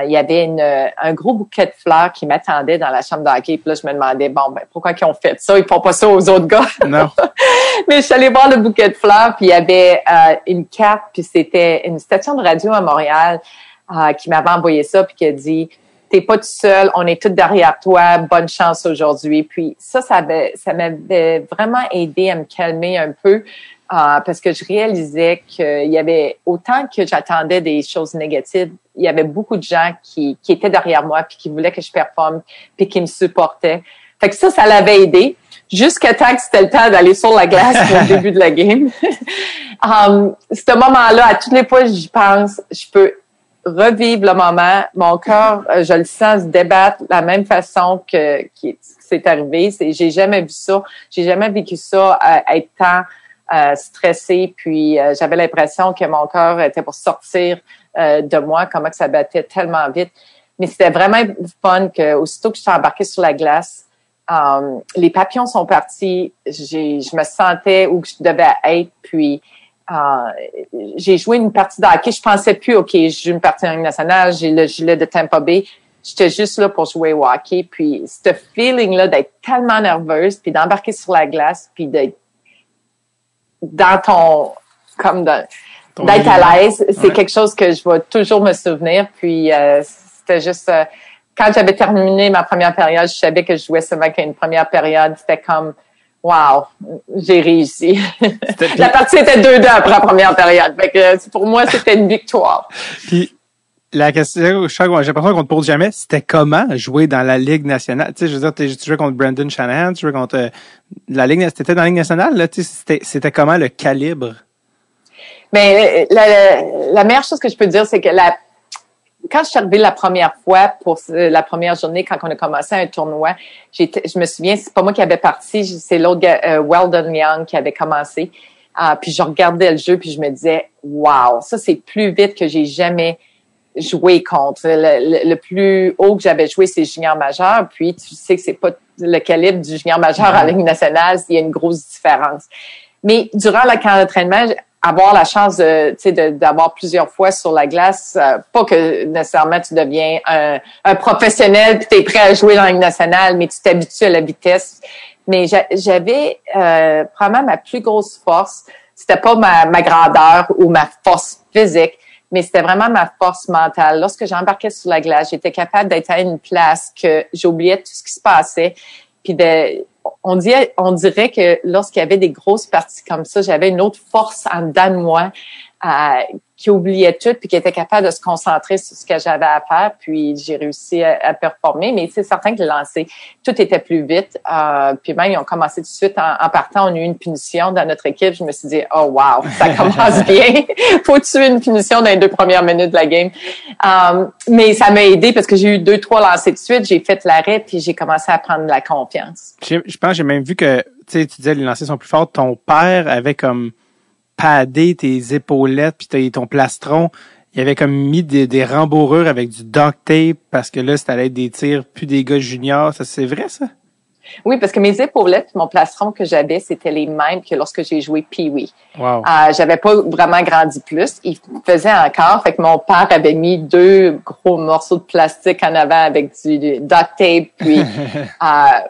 il y avait une, un gros bouquet de fleurs qui m'attendait dans la chambre d'hockey. Puis là, je me demandais, bon, ben, pourquoi ils ont fait ça? Ils font pas ça aux autres gars. Non. Mais je suis allée voir le bouquet de fleurs, puis il y avait euh, une carte, puis c'était une station de radio à Montréal euh, qui m'avait envoyé ça, puis qui a dit t'es pas tout seul, on est tous derrière toi, bonne chance aujourd'hui. Puis ça, ça ça m'avait vraiment aidé à me calmer un peu. Euh, parce que je réalisais qu'il y avait autant que j'attendais des choses négatives, il y avait beaucoup de gens qui, qui étaient derrière moi puis qui voulaient que je performe puis qui me supportaient. Fait que ça, ça l'avait aidé jusqu'à temps que c'était le temps d'aller sur la glace au début de la game. um, ce moment-là, à toutes les fois que j'y pense, je peux revivre le moment. Mon corps, euh, je le sens se débattre de la même façon que, qui c'est arrivé. C'est, j'ai jamais vu ça. J'ai jamais vécu ça, euh, être tant euh, stressée. Puis euh, j'avais l'impression que mon corps était pour sortir de moi, comment que ça battait tellement vite. Mais c'était vraiment fun que aussitôt que je suis embarquée sur la glace, les papillons sont partis. Je me sentais où je devais être. Puis euh, j'ai joué une partie de hockey. Je pensais plus, OK, j'ai joue une partie en nationale, j'ai le gilet de Tampa Bay. J'étais juste là pour jouer au hockey. Puis, ce feeling-là d'être tellement nerveuse, puis d'embarquer sur la glace, puis d'être dans ton... comme d'être à l'aise, c'est quelque chose que je vais toujours me souvenir. Puis, euh, c'était juste... Euh, quand j'avais terminé ma première période, je savais que je jouais seulement qu'une première période. C'était comme wow, j'ai réussi. la partie était 2-2 après la première période. pour moi, c'était une victoire. Puis, la question, j'ai l'impression qu'on te pose jamais, c'était comment jouer dans la Ligue nationale? Tu sais, je veux dire, tu jouais contre Brandon Shanahan, tu jouais contre euh, la Ligue, c'était dans la Ligue nationale, là, tu sais, c'était, comment le calibre? Mais ben, la, la meilleure chose que je peux dire, c'est que la quand je suis arrivée la première fois pour la première journée, quand on a commencé un tournoi, je me souviens, c'est pas moi qui avais parti, c'est l'autre gars, euh, Weldon Young, qui avait commencé. Ah, puis je regardais le jeu, puis je me disais, wow, ça c'est plus vite que j'ai jamais joué contre. Le, plus haut que j'avais joué, c'est junior majeur. Puis tu sais que c'est pas le calibre du junior majeur à la Ligue nationale, il y a une grosse différence. Mais durant le camp d'entraînement, avoir la chance de, d'avoir plusieurs fois sur la glace, euh, pas que nécessairement tu deviens un, un professionnel puis tu es prêt à jouer dans la Ligue nationale, mais tu t'habitues à la vitesse. Mais j'avais euh, probablement ma plus grosse force, c'était pas ma, ma grandeur ou ma force physique, mais c'était vraiment ma force mentale. Lorsque j'embarquais sur la glace, j'étais capable d'être à une place que j'oubliais tout ce qui se passait, puis on, dirait, on dirait que lorsqu'il y avait des grosses parties comme ça, j'avais une autre force en dedans de moi euh, qui oubliait tout puis qui était capable de se concentrer sur ce que j'avais à faire. Puis j'ai réussi à, performer, mais c'est certain que le lancer, tout était plus vite. Euh, puis même, ils ont commencé tout de suite en, partant. On a eu une punition dans notre équipe. Je me suis dit, oh wow, ça commence bien. Faut tuer une punition dans les deux premières minutes de la game. Euh, mais ça m'a aidé parce que j'ai eu deux, trois lancers de suite. J'ai fait l'arrêt puis j'ai commencé à prendre de la confiance. Je pense, j'ai même vu que, tu disais les lancers sont plus forts. Ton père avait comme padé tes épaulettes puis ton plastron. Il avait comme mis des, des rembourrures avec du duct tape parce que là, c'était être des tirs plus des gars juniors. Ça, c'est vrai, ça? Oui, parce que mes épaulettes, mon plastron que j'avais, c'était les mêmes que lorsque j'ai joué Pee-Wee. Wow. Euh, j'avais pas vraiment grandi plus. Il faisait encore. Fait que mon père avait mis deux gros morceaux de plastique en avant avec du, duct tape. Puis euh,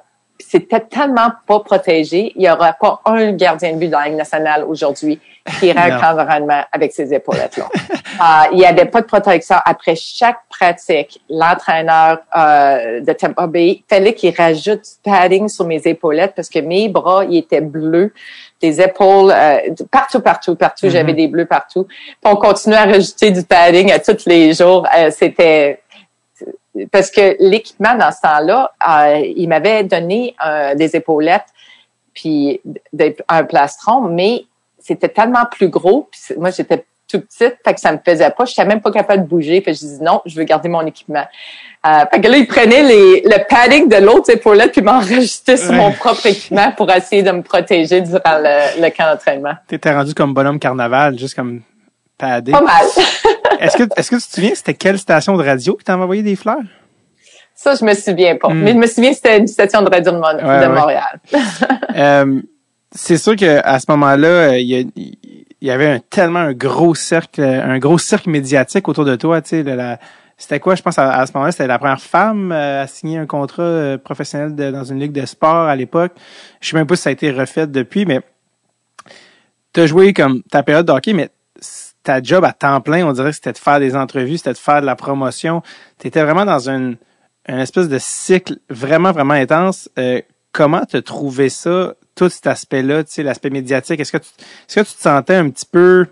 c'était tellement pas protégé. Il y aura pas un gardien de but dans la Ligue nationale aujourd'hui qui irait un rendement avec ses épaulettes-là. euh, il n'y avait pas de protection. Après chaque pratique, l'entraîneur euh, de Tampa Bay fallait qu'il rajoute du padding sur mes épaulettes parce que mes bras, ils étaient bleus des épaules, euh, partout, partout, partout. J'avais mm-hmm. des bleus partout. Puis on continuait à rajouter du padding à tous les jours. Euh, c'était parce que l'équipement dans ce temps-là, euh, il m'avait donné des épaulettes puis un plastron, mais c'était tellement plus gros. Puis moi, j'étais tout petite, fait que ça me faisait pas. Je n'étais même pas capable de bouger. Fait que je dis non, je veux garder mon équipement. Euh, fait que là, il prenait les, le padding de l'autre épaulette puis m'enregistrait sur mon propre équipement pour essayer de me protéger durant le, le camp d'entraînement. T'étais rendu comme bonhomme carnaval, juste comme paddé. Pas mal. est-ce que, est-ce que tu te souviens, c'était quelle station de radio qui t'avait envoyé des fleurs? Ça, je me souviens pas. Hmm. Mais je me souviens c'était une station de radio de, Montréal. euh, c'est sûr qu'à ce moment-là, euh, il y, avait un, tellement un gros cercle, un gros cercle médiatique autour de toi. Tu sais, c'était quoi, je pense, à, ce moment-là, c'était la première femme euh, à signer un contrat euh, professionnel dans une ligue de sport à l'époque. Je sais même pas si ça a été refait depuis, mais tu as joué comme ta période de hockey, mais ta job à temps plein, on dirait que c'était de faire des entrevues, c'était de faire de la promotion. Tu étais vraiment dans une, une espèce de cycle vraiment, vraiment intense. Euh, comment as trouvé ça, tout cet aspect-là, tu sais, l'aspect médiatique? Est-ce que, tu, est-ce que tu te sentais un petit peu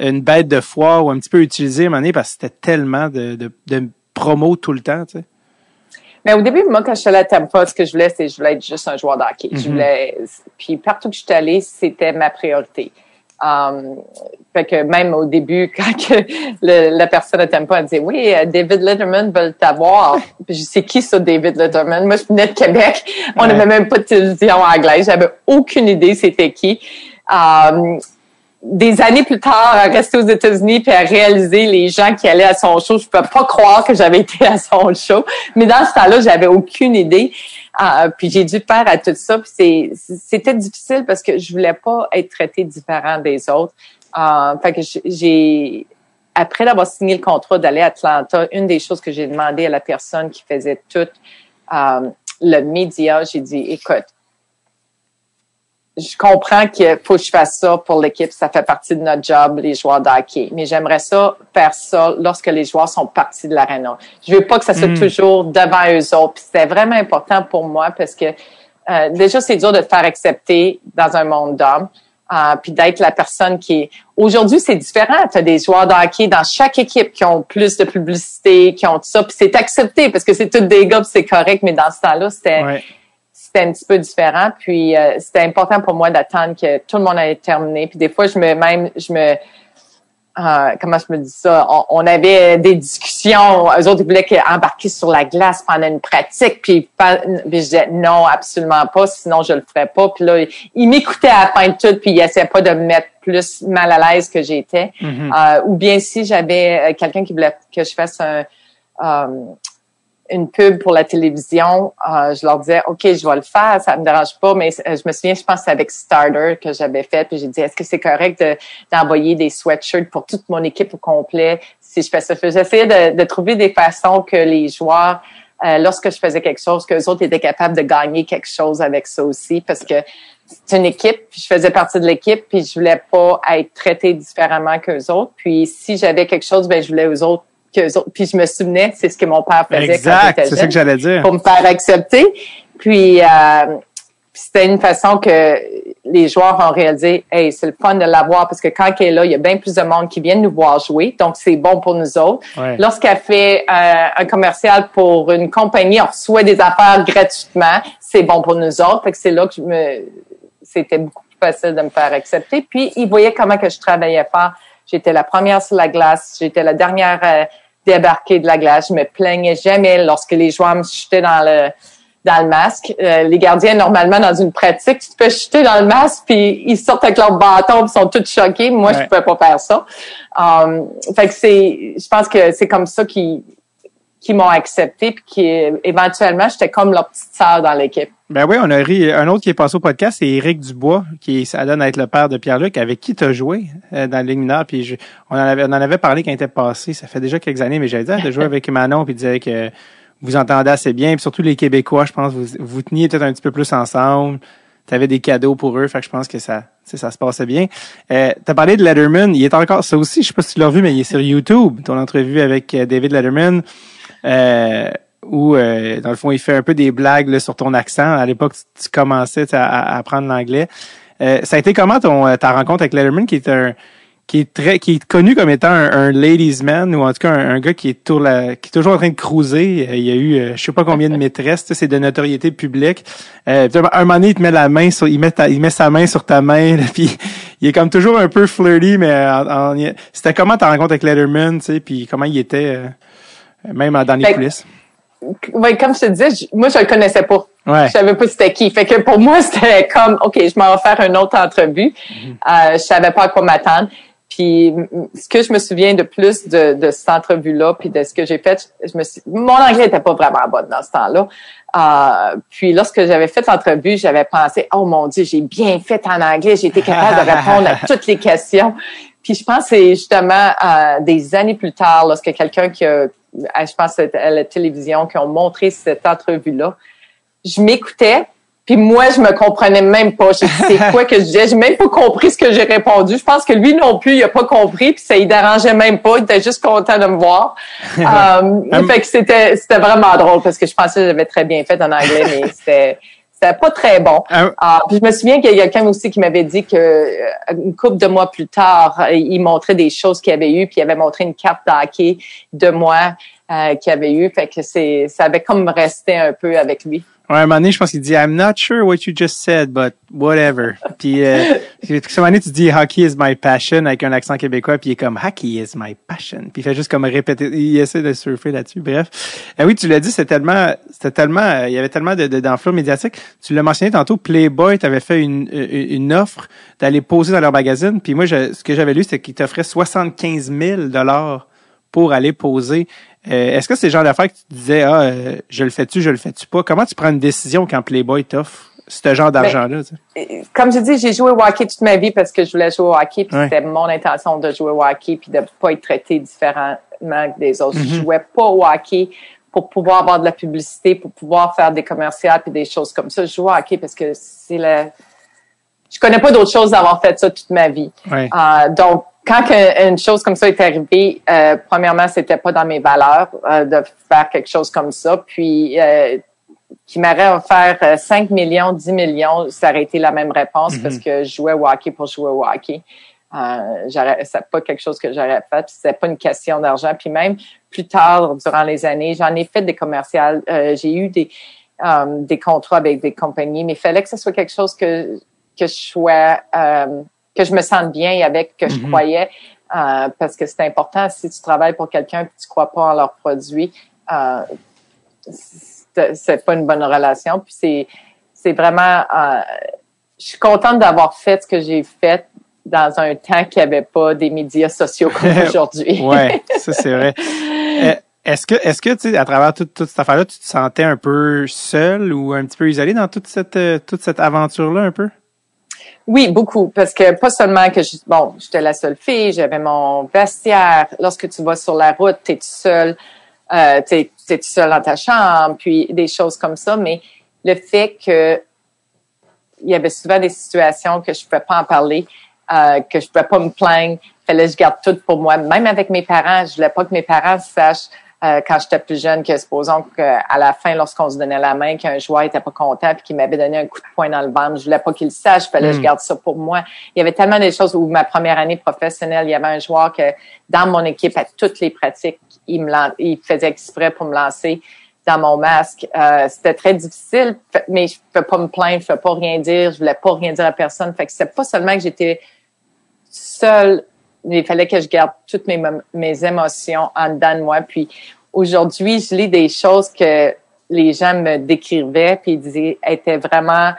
une bête de foire ou un petit peu utilisé à un moment donné parce que c'était tellement de, de, de promo tout le temps, tu sais? Mais au début, moi, quand je suis allée à Tampa, ce que je voulais, c'est je voulais être juste un joueur d'hockey. Je mhm. voulais, puis partout que je suis allée, c'était ma priorité. Um, fait que même au début, quand que la personne à Tampa a dit oui, euh, David Letterman veut t'avoir. je sais qui ça, David Letterman? Moi, je venais de Québec. On n'avait même pas de télévision anglaise. J'avais aucune idée c'était qui. Um, des années plus tard, à rester aux États-Unis puis à réaliser les gens qui allaient à son show, je peux pas croire que j'avais été à son show. Mais dans ce temps-là, j'avais aucune idée. Euh, puis j'ai dû faire à tout ça. Puis c'était difficile parce que je voulais pas être traitée différent des autres. Euh, fait que j'ai après d'avoir signé le contrat d'aller à Atlanta, une des choses que j'ai demandé à la personne qui faisait tout euh, le média, j'ai dit, écoute, je comprends qu'il faut que je fasse ça pour l'équipe, ça fait partie de notre job, les joueurs d'hockey. Mais j'aimerais ça faire ça lorsque les joueurs sont partis de l'aréna. Je veux pas que ça soit hmm. toujours devant eux autres. c'était vraiment important pour moi parce que euh, déjà c'est dur de te faire accepter dans un monde d'hommes. Euh, puis d'être la personne qui est. Aujourd'hui, c'est différent. Tu as des joueurs de hockey dans chaque équipe qui ont plus de publicité, qui ont tout ça. Puis c'est accepté parce que c'est tous des gars, c'est correct. Mais dans ce temps-là, c'était c'était un petit peu différent. Puis euh, c'était important pour moi d'attendre que tout le monde ait terminé. Puis des fois, je me même, je me euh, comment je me dis ça? On, avait des discussions. Eux autres, ils voulaient embarquer sur la glace pendant une pratique. Puis, je disais non, absolument pas, sinon je le ferais pas. Puis là, ils m'écoutaient à la fin de tout, puis ils essayaient pas de me mettre plus mal à l'aise que j'étais. Mm-hmm. euh, ou bien si j'avais quelqu'un qui voulait que je fasse un, une pub pour la télévision, euh, je leur disais, OK, je vais le faire, ça me dérange pas, mais euh, je me souviens, je pense avec Starter que j'avais fait, puis j'ai dit, est-ce que c'est correct d'envoyer des sweatshirts pour toute mon équipe au complet? Si je fais ça? J'essayais de, de trouver des façons que les joueurs, euh, lorsque je faisais quelque chose, que les autres étaient capables de gagner quelque chose avec ça aussi, parce que c'est une équipe, puis je faisais partie de l'équipe, puis je voulais pas être traité différemment qu'eux autres. Puis si j'avais quelque chose, ben je voulais aux autres puis je me souvenais, c'est ce que mon père faisait exact, c'est ça que j'allais dire. Pour me faire accepter. Puis, euh, c'était une façon que les joueurs ont réalisé, hey, c'est le fun de l'avoir parce que quand elle est là, il y a bien plus de monde qui vient nous voir jouer, donc c'est bon pour nous autres. Lorsqu'elle fait euh, un commercial pour une compagnie, on reçoit des affaires gratuitement, c'est bon pour nous autres. Fait que c'est là que je me, c'était beaucoup plus facile de me faire accepter. Puis ils voyaient comment que je travaillais fort J'étais la première sur la glace. J'étais la dernière euh, débarquée de la glace. Je me plaignais jamais lorsque les joueurs me chutaient dans le dans le masque. Euh, les gardiens, normalement, dans une pratique, tu fais chuter dans le masque, puis ils sortent avec leur bâton, puis sont tous choqués. Moi, je je pouvais pas faire ça. Um, fait que c'est, je pense que c'est comme ça qu'ils qui m'ont accepté, puis qui éventuellement, j'étais comme leur petite sœur dans l'équipe. Ben oui, on a ri. Un autre qui est passé au podcast, c'est Éric Dubois, qui ça donne à être le père de Pierre-Luc, avec qui tu as joué euh, dans le Ligue Puis on, en avait, on en avait parlé quand il était passé. Ça fait déjà quelques années, mais j'avais dit de jouer avec Manon, puis il disait que vous entendez assez bien. Puis surtout les Québécois, je pense, vous, vous teniez peut-être un petit peu plus ensemble. Tu avais des cadeaux pour eux, fait que je pense que ça, ça se passait bien. Euh, tu as parlé de Letterman, il est encore ça aussi, je sais pas si tu l'as vu, mais il est sur YouTube, ton entrevue avec euh, David Letterman. Euh, où, euh, dans le fond, il fait un peu des blagues là, sur ton accent. À l'époque, tu, commençais à, apprendre l'anglais. Euh, ça a été comment ton, euh, ta rencontre avec Letterman, qui est un qui est très qui est connu comme étant un, ladies man ou en tout cas un, gars qui est, tour la, qui est toujours en train de cruiser. il y a eu je sais pas combien de maîtresses, c'est de notoriété publique. un moment donné, il te met la main sur il met il met sa main sur ta main puis il est comme toujours un peu flirty mais c'était comment ta rencontre avec Letterman, tu sais, puis comment il était même dans les coulisses oui, comme je te disais, moi, je le connaissais pas. Ouais. Je savais pas c'était qui. Fait que pour moi, c'était comme, OK, je m'en vais faire une autre entrevue. Mm -hmm. euh, je savais pas à quoi m'attendre. Puis, ce que je me souviens de plus de, de cette entrevue-là, puis de ce que j'ai fait, je me suis, mon anglais était pas vraiment bon dans ce temps-là. Euh, puis, lorsque j'avais fait l'entrevue, j'avais pensé, oh mon Dieu, j'ai bien fait en anglais, j'ai été capable de répondre à toutes les questions. Puis, je pense que c'est justement euh, des années plus tard, lorsque quelqu'un qui a je pense à la télévision, qui ont montré cette entrevue-là. Je m'écoutais, Puis moi, je me comprenais même pas. Je sais quoi que je disais? J'ai même pas compris ce que j'ai répondu. Je pense que lui non plus, il a pas compris. Puis ça, il dérangeait même pas. Il était juste content de me voir. euh, fait que c'était, c'était vraiment drôle parce que je pensais que j'avais très bien fait en anglais, mais c'était, c'était pas très bon. Ah, puis je me souviens qu'il y a quelqu'un aussi qui m'avait dit que euh, une couple de mois plus tard, il montrait des choses qu'il avait eues, puis il avait montré une carte d'hockey de moi euh, qu'il avait eu. Fait que c'est, ça avait comme resté un peu avec lui. Ouais, à un moment donné, je pense qu'il dit I'm not sure what you just said, but whatever. puis, euh, à un moment donné, tu dis Hockey is my passion avec un accent québécois, puis il est comme Hockey is my passion. Puis il fait juste comme répéter, il essaie de surfer là-dessus. Bref. Et oui, tu l'as dit, c'était tellement, c'était tellement, euh, il y avait tellement de, d'enflure médiatique. Tu l'as mentionné tantôt, Playboy t'avait fait une, une offre d'aller poser dans leur magazine. Puis moi, je, ce que j'avais lu, c'est qu'ils t'offraient 75 000 dollars pour aller poser. Euh, est-ce que c'est le genre d'affaires que tu disais, ah, euh, je le fais-tu, je le fais-tu pas? Comment tu prends une décision quand Playboy t'offre ce genre ben, d'argent-là? Euh, comme je dis, j'ai joué au hockey toute ma vie parce que je voulais jouer au hockey, puis c'était mon intention de jouer au hockey, puis de pas être traité différemment des autres. Je mm-hmm. jouais pas au hockey pour pouvoir avoir de la publicité, pour pouvoir faire des commerciaux puis des choses comme ça. Je joue au hockey parce que c'est le... Je connais pas d'autre chose d'avoir fait ça toute ma vie. donc, quand une chose comme ça est arrivée, euh, premièrement, c'était pas dans mes valeurs euh, de faire quelque chose comme ça. Puis, euh, qui m'aurait offert 5 millions, 10 millions, ça aurait été la même réponse mm-hmm. parce que je jouais au hockey pour jouer au hockey. Euh, c'est pas quelque chose que j'aurais fait. C'était pas une question d'argent. Puis même plus tard, durant les années, j'en ai fait des commerciales. j'ai eu des des contrats avec des compagnies, mais il fallait que ce soit quelque chose que que je sois que je me sente bien avec, que je mhm. croyais, euh, parce que c'est important. Si tu travailles pour quelqu'un et tu crois pas en leur produit, euh, c'est pas une bonne relation. Puis c'est c'est vraiment, euh, je suis contente d'avoir fait ce que j'ai fait dans un temps qu'il n'y avait pas des médias sociaux comme aujourd'hui. ouais, ça c'est vrai. Euh, est-ce que, est-ce que, tu à travers toute, toute cette affaire-là, tu te sentais un peu seul ou un petit peu isolé dans toute cette, euh, toute cette aventure-là, un peu? Oui, beaucoup, parce que pas seulement que je, bon, j'étais la seule fille, j'avais mon vestiaire. Lorsque tu vas sur la route, t'es tout seul, euh, t'es, es tout seul dans ta chambre, puis des choses comme ça. Mais le fait que il y avait souvent des situations que je pouvais pas en parler, euh, que je pouvais pas me plaindre, fallait que je garde tout pour moi. Même avec mes parents, je voulais pas que mes parents sachent euh, quand j'étais plus jeune que supposons qu'à la fin, lorsqu'on se donnait la main, qu'un joueur était pas content puis qu'il m'avait donné un coup de poing dans le ventre, je voulais pas qu'il le sache, fallait que je hmm. garde ça pour moi. Il y avait tellement de choses où ma première année professionnelle, il y avait un joueur que dans mon équipe, à toutes les pratiques, il me il faisait exprès pour me lancer dans mon masque. Euh, c'était très difficile, mais je ne peux pas me plaindre, je ne peux pas rien dire, je voulais pas rien dire à personne. Fait que c'est pas seulement que j'étais seule il fallait que je garde toutes mes, mes émotions en dedans de moi. Puis aujourd'hui, je lis des choses que les gens me décrivaient, puis ils disaient étaient vraiment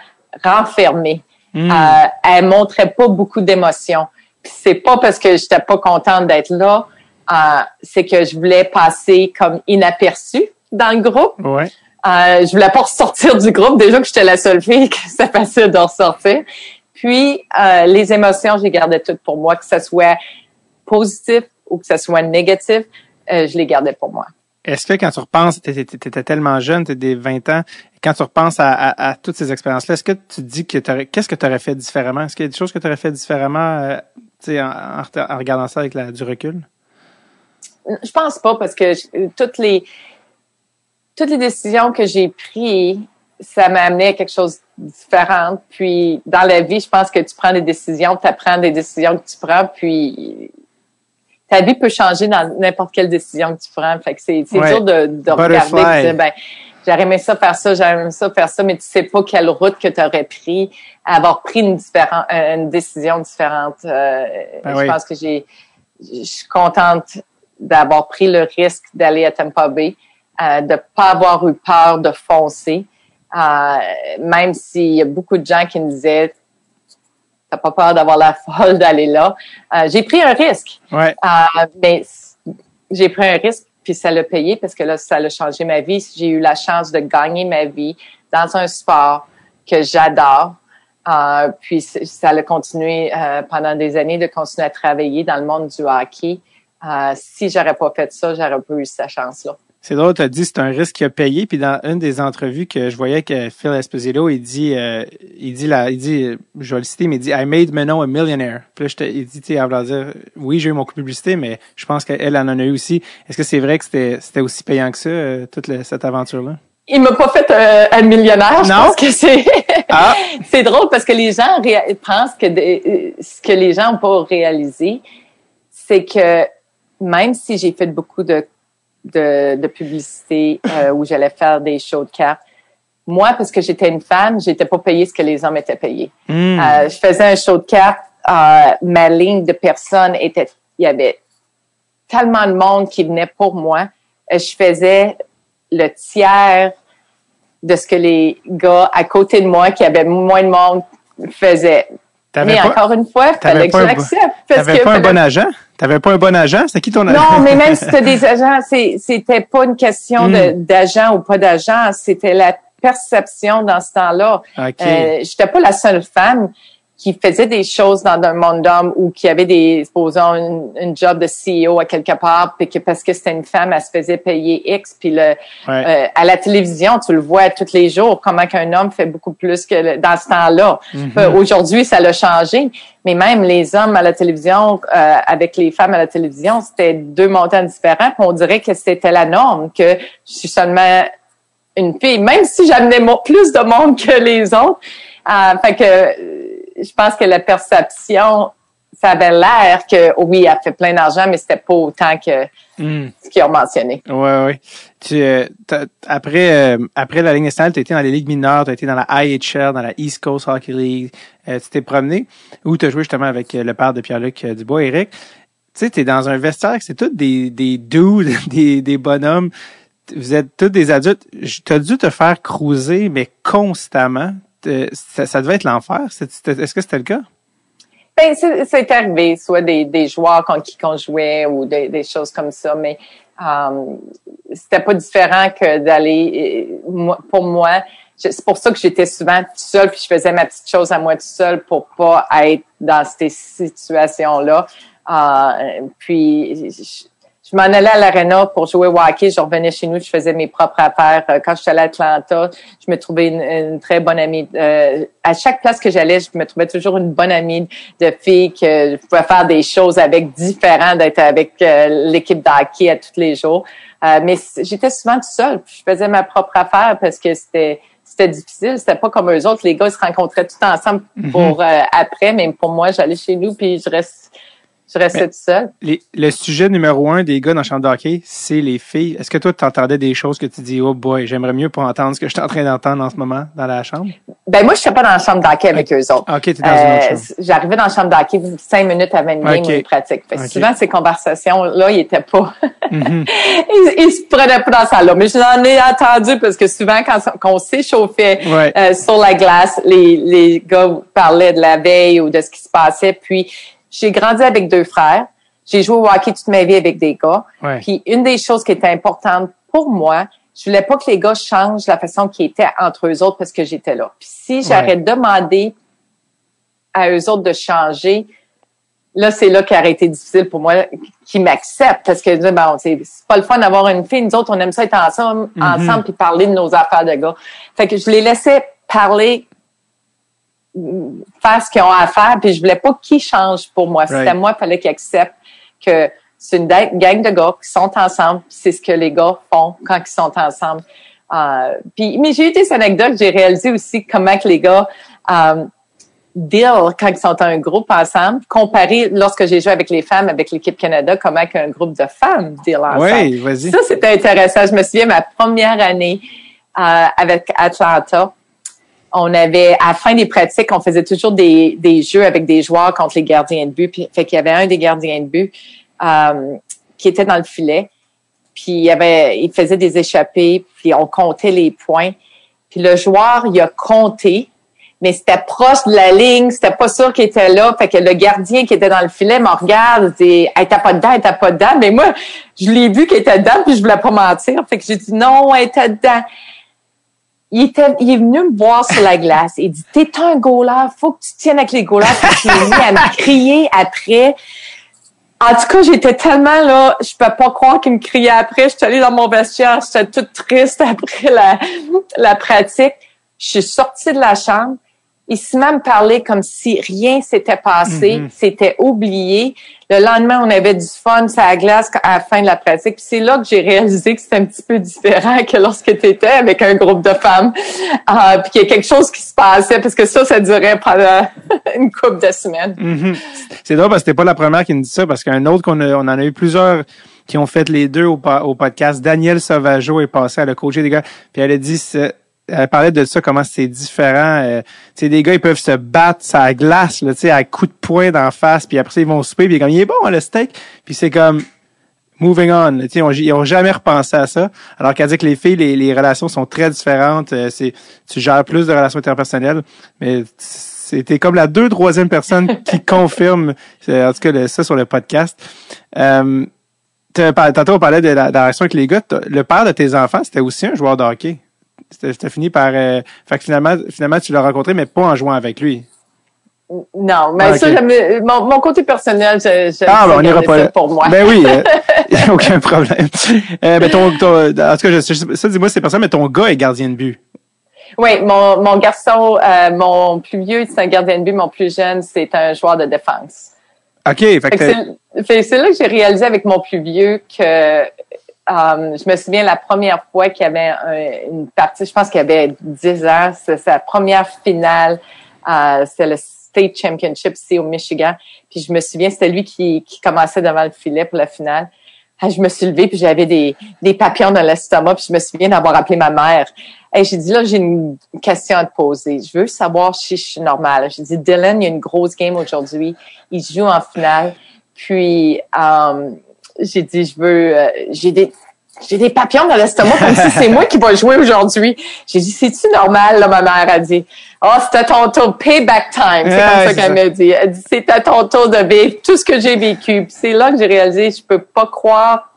renfermées. Hmm. Euh, elle montrait pas beaucoup d'émotions. C'est pas parce que j'étais pas contente d'être là, euh, c'est que je voulais passer comme inaperçue dans le groupe. Ouais. Euh, je voulais pas ressortir du groupe. Déjà que j'étais la seule fille, que c'était facile de ressortir. Puis, euh, les émotions, j'ai gardé toutes pour moi, que ce soit positif ou que ce soit négatif, euh, je les gardais pour moi. Est-ce que quand tu repenses, tu étais tellement jeune, tu des 20 ans, quand tu repenses à, toutes ces expériences-là, est-ce que tu dis que qu'est-ce que tu aurais fait différemment? Est-ce qu'il y a des choses que tu aurais fait différemment euh, en, en, regardant ça avec la, du recul? Je pense pas parce que toutes les toutes les décisions que j'ai prises, ça m'a amené à quelque chose de différent. Puis dans la vie, je pense que tu prends des décisions, tu apprends des décisions que tu prends, puis ta vie peut changer dans n'importe quelle décision que tu prends. Fait que c'est dur de, de regarder et ben, j'aurais aimé ça faire ça, j'aurais aimé ça faire ça, mais tu sais pas quelle route que tu aurais pris, avoir pris une, différente, une décision différente. Euh, ben je pense que j'ai, je suis contente d'avoir pris le risque d'aller à Tampa Bay, euh, de pas avoir eu peur de foncer. Euh, même s'il y a beaucoup de gens qui me disaient t'as pas peur d'avoir la folle d'aller là. Euh, j'ai pris un risque. Ouais. Euh, mais j'ai pris un risque, puis ça l'a payé parce que là, ça a changé ma vie. J'ai eu la chance de gagner ma vie dans un sport que j'adore. Euh, puis ça a continué euh, pendant des années de continuer à travailler dans le monde du hockey. Euh, si j'aurais pas fait ça, j'aurais pas eu cette chance-là. C'est drôle, tu as dit c'est un risque qu'il a payé. Puis dans une des entrevues que je voyais que Phil Esposito, il dit, euh, il dit là, il dit, je vais le citer, mais il dit I made Manon a millionaire. Puis là, il dit, tu sais, dire, oui, j'ai eu mon coup de publicité, mais je pense qu'elle en a eu aussi. Est-ce que c'est vrai que c'était, c'était aussi payant que ça, euh, toute cette aventure-là? Il m'a pas fait euh, un millionnaire. Je pense que c'est ah. c'est drôle parce que les gens pensent que ce que les gens n'ont pas réalisé, c'est que même si j'ai fait beaucoup de de, de publicité euh, où j'allais faire des shows de cartes. Moi, parce que j'étais une femme, j'étais pas payée ce que les hommes étaient payés. Hmm. Euh, je faisais un show de cartes, euh, ma ligne de personnes était, il y avait tellement de monde qui venait pour moi. Je faisais le tiers de ce que les gars à côté de moi, qui avaient moins de monde, faisaient. Mais encore une fois, il fallait que je l'accepte. T'avais pas un bon agent? T'avais pas un bon agent? C'est qui ton agent? Non, mais même si tu des agents, c'était pas une question hmm. d'agent ou pas d'agent, c'était la perception dans ce temps-là. Okay. Euh, J'étais pas la seule femme qui faisait des choses dans un monde d'hommes ou qui avait des, supposons, une, job de CEO à quelque part, puis que parce que c'était une femme, elle se faisait payer X, puis le, euh, à la télévision, tu le vois tous les jours, comment qu'un homme fait beaucoup plus que dans ce temps-là. Euh, aujourd'hui, ça l'a changé, mais même les hommes à la télévision, euh, avec les femmes à la télévision, c'était deux montants différents, puis on dirait que c'était la norme, que je suis seulement une fille, même si j'amenais plus de monde que les autres. fait que je pense que la perception, ça avait l'air que oui, elle fait plein d'argent, mais c'était pas autant que hmm. ce qu'ils ont mentionné. Oui, oui. Tu, euh, après, euh, après la Ligue nationale, tu as été dans les ligues mineures, tu as été dans la IHL, dans la East Coast Hockey League. Euh, tu t'es promené où tu as joué justement avec le père de Pierre-Luc Dubois, Eric. Tu sais, tu es dans un vestiaire, c'est tous des, des dudes, des, des bonhommes. Vous êtes tous des adultes. Tu as dû te faire cruiser, mais constamment. Euh, ça, devait être l'enfer. Est-ce que c'était le cas? Ben, c'est arrivé, soit des, des joueurs contre qui on jouait ou des, choses comme ça, mais um, c'était pas différent que d'aller. Euh, pour moi, c'est pour ça que j'étais souvent toute seule, puis je faisais ma petite chose à moi toute seule pour pas être dans ces situations-là. Euh, puis je m'en allais à l'arena pour jouer au hockey. Je revenais chez nous, je faisais mes propres affaires. Euh, quand je suis allée à Atlanta, je me trouvais une, très bonne amie. Euh, à chaque place que j'allais, je me trouvais toujours une bonne amie de fille que je pouvais faire des choses avec différents d'être avec euh, l'équipe de à tous les jours. mais j'étais souvent toute seule. Je faisais ma propre affaire parce que c'était c'était difficile. C'était pas comme eux autres. Les gars, ils se rencontraient tout ensemble mm-hmm. pour après. Mais pour moi, j'allais chez nous puis je reste je restais tout seul? le sujet numéro un des gars dans le champ de hockey, c'est les filles. Est-ce que toi, tu entendais des choses que tu dis, oh boy, j'aimerais mieux pas entendre ce que je suis en train d'entendre en ce moment dans la chambre? Ben, moi, je suis pas dans la chambre d'hockey avec eux autres. OK, t'es dans une autre euh, chambre. J'arrivais dans la chambre d'hockey cinq minutes avant une game okay. pratique. Souvent, ces conversations-là, ils étaient pas, mm-hmm. ils, se prenaient pas dans ça là. Mais j'en ai entendu parce que souvent, quand, on s'échauffait euh, sur la glace, les, les gars parlaient de la veille ou de ce qui se passait. Puis, j'ai grandi avec deux frères. J'ai joué au hockey toute ma vie avec des gars. Puis une des choses qui était importante pour moi, je voulais pas que les gars changent la façon qu'ils étaient entre eux autres parce que j'étais là. Puis si j'aurais demandé à eux autres de changer, là, c'est là qu'il aurait été difficile pour moi qu'ils m'acceptent parce que bon, c'est pas le fun d'avoir une fille. Nous autres, on aime ça être ensemble, mm-hmm. ensemble puis parler de nos affaires de gars. Fait que je les laissais parler faire ce qu'ils ont à faire, puis je voulais pas qu'ils changent pour moi. C'était moi, il fallait qu'ils acceptent que c'est une gang de gars qui sont ensemble, c'est ce que les gars font quand ils sont ensemble. Euh, puis, mais j'ai eu des anecdotes, j'ai réalisé aussi comment que les gars euh, deal quand ils sont un groupe ensemble, comparé lorsque j'ai joué avec les femmes, avec l'équipe Canada, comment qu'un groupe de femmes deal ensemble. Oui, vas-y. Ça, c'était intéressant. Je me souviens, ma première année euh, avec Atlanta, on avait, à la fin des pratiques, on faisait toujours des, des jeux avec des joueurs contre les gardiens de but. Puis, fait qu'il y avait un des gardiens de but euh, qui était dans le filet. Puis il, avait, il faisait des échappées, puis on comptait les points. Puis le joueur, il a compté, mais c'était proche de la ligne, c'était pas sûr qu'il était là. Fait que le gardien qui était dans le filet me regarde, dit « Elle était pas dedans, elle était pas dedans. » Mais moi, je l'ai vu qu'elle était dedans, puis je voulais pas mentir. Fait que j'ai dit « Non, elle était dedans. » il, était, il est venu me voir sur la glace. Il dit, t'es un goaler, faut que tu tiennes avec les goalers. Puis il est mis à me crier après. En tout cas, j'étais tellement là, je peux pas croire qu'il me criait après. Je suis allée dans mon vestiaire, j'étais toute triste après la, la pratique. Je suis sortie de la chambre. Il s'est même parlé comme si rien s'était passé, mm-hmm. c'était oublié. Le lendemain, on avait du fun, ça glace à la fin de la pratique. C'est là que j'ai réalisé que c'était un petit peu différent que lorsque tu étais avec un groupe de femmes. Euh, puis qu'il y a quelque chose qui se passait, parce que ça, ça durait pendant une couple de semaines. Mm-hmm. C'est drôle parce que c'était pas la première qui me dit ça, parce qu'un autre qu'on on en a eu plusieurs qui ont fait les deux au, podcast. Daniel Sauvageau est passé à le coacher des gars, puis elle a dit elle parlait de ça, comment c'est différent. Euh, tu sais, des gars, ils peuvent se battre ça glace, là, tu sais, à coups de poing d'en face, puis après ça, ils vont souper, puis comme, il est bon, hein, le steak. Puis c'est comme, moving on. Tu sais, ils ont jamais repensé à ça. Alors qu'elle dit que les filles, les, les relations sont très différentes. Euh, c'est, tu gères plus de relations interpersonnelles, mais c'était comme la deux, troisième personne qui confirme, en tout cas, ça sur le podcast. Euh, tantôt, on parlait de la, de la relation avec les gars. Le père de tes enfants, c'était aussi un joueur de hockey? C'était fini par. Euh, fait que finalement, finalement, tu l'as rencontré, mais pas en jouant avec lui. Non, mais ah, ça, mon, mon, côté personnel, je, je ah, ben, on ira pas pour moi. Ben oui, il euh, a aucun problème. Euh, ben ton, ton, en tout cas, je, ça, dis-moi, c'est personne, mais ton gars est gardien de but. Oui, mon, mon garçon, euh, mon plus vieux, c'est un gardien de but, mon plus jeune, c'est un joueur de défense. OK. Fait, fait que c'est là que j'ai réalisé avec mon plus vieux que Um, je me souviens la première fois qu'il y avait une partie, je pense qu'il y avait 10 ans, c'est sa première finale, euh, c'était le State Championship ici au Michigan. Puis je me souviens, c'était lui qui, qui commençait devant le filet pour la finale. Ah, je me suis levée, puis j'avais des, des papillons dans l'estomac, puis je me souviens d'avoir appelé ma mère. Et j'ai dit, là, j'ai une question à te poser. Je veux savoir si je suis normale. J'ai dit, Dylan, il y a une grosse game aujourd'hui. Il joue en finale. Puis, um, j'ai dit, je veux, euh, j'ai des, j'ai des papillons dans l'estomac comme si c'est moi qui vais jouer aujourd'hui. J'ai dit, c'est-tu normal, là, ma mère a dit. Oh, c'était ton tour, payback time. C'est comme ça qu'elle m'a dit. Elle dit, c'était ton tour de vivre tout ce que j'ai vécu. c'est là que j'ai réalisé, je peux pas croire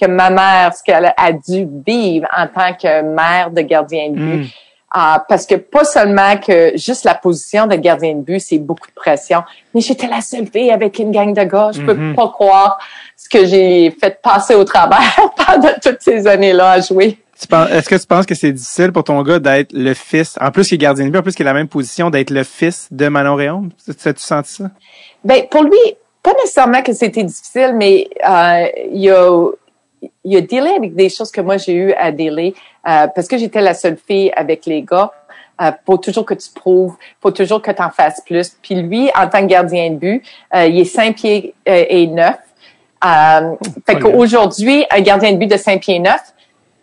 que ma mère, ce qu'elle a dû vivre en tant que mère de gardien de but. Mm. Ah, parce que pas seulement que juste la position de gardien de but, c'est beaucoup de pression, mais j'étais la seule fille avec une gang de gars. Je peux mm-hmm. pas croire ce que j'ai fait passer au travers pendant toutes ces années-là à jouer. Est-ce que tu penses que c'est difficile pour ton gars d'être le fils, en plus qu'il est gardien de but, en plus qu'il a la même position, d'être le fils de Manon Réaume? As-tu senti ça? Ben, pour lui, pas nécessairement que c'était difficile, mais euh, il a il a dealé avec des choses que moi j'ai eu à dealer euh, parce que j'étais la seule fille avec les gars. Euh, faut toujours que tu prouves, faut toujours que tu en fasses plus. Puis lui, en tant que gardien de but, euh, il est 5 pieds euh, et 9. Euh, fait qu'aujourd'hui, un gardien de but de 5 pieds 9,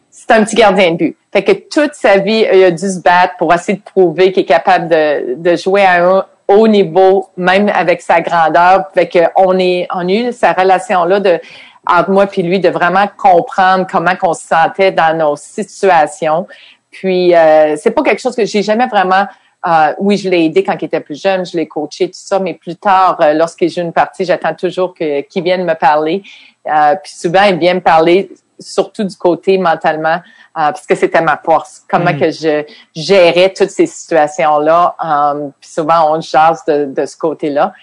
c'est un petit gardien de but. Fait que toute sa vie, il a dû se battre pour essayer de prouver qu'il est capable de, de jouer à un haut niveau, même avec sa grandeur. Fait que on est, on a eu sa relation là de entre moi puis lui de vraiment comprendre comment qu'on se sentait dans nos situations. Puis euh, c'est pas quelque chose que j'ai jamais vraiment euh, oui, je l'ai aidé quand il était plus jeune, je l'ai coaché, tout ça, mais plus tard, euh, lorsqu'il joue une partie, j'attends toujours que, qu'il vienne me parler. Euh, puis souvent, il vient me parler surtout du côté mentalement, parce que c'était ma force. Comment mm. que je gérais toutes ces situations-là. puis souvent, on jase de, de ce côté-là.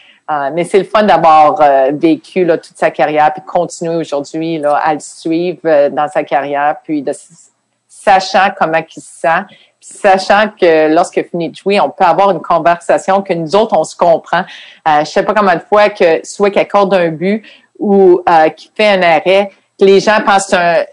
mais c'est le fun d'avoir vécu là, toute sa carrière, puis continuer aujourd'hui à le suivre dans sa carrière, puis de sachant comment il se sent, sachant que lorsque fini de jouer, on peut avoir une conversation que nous autres, on se comprend. Euh, je sais pas combien de fois que soit qu'il accorde un but ou euh, qu'il fait un arrêt, que les gens pensent un,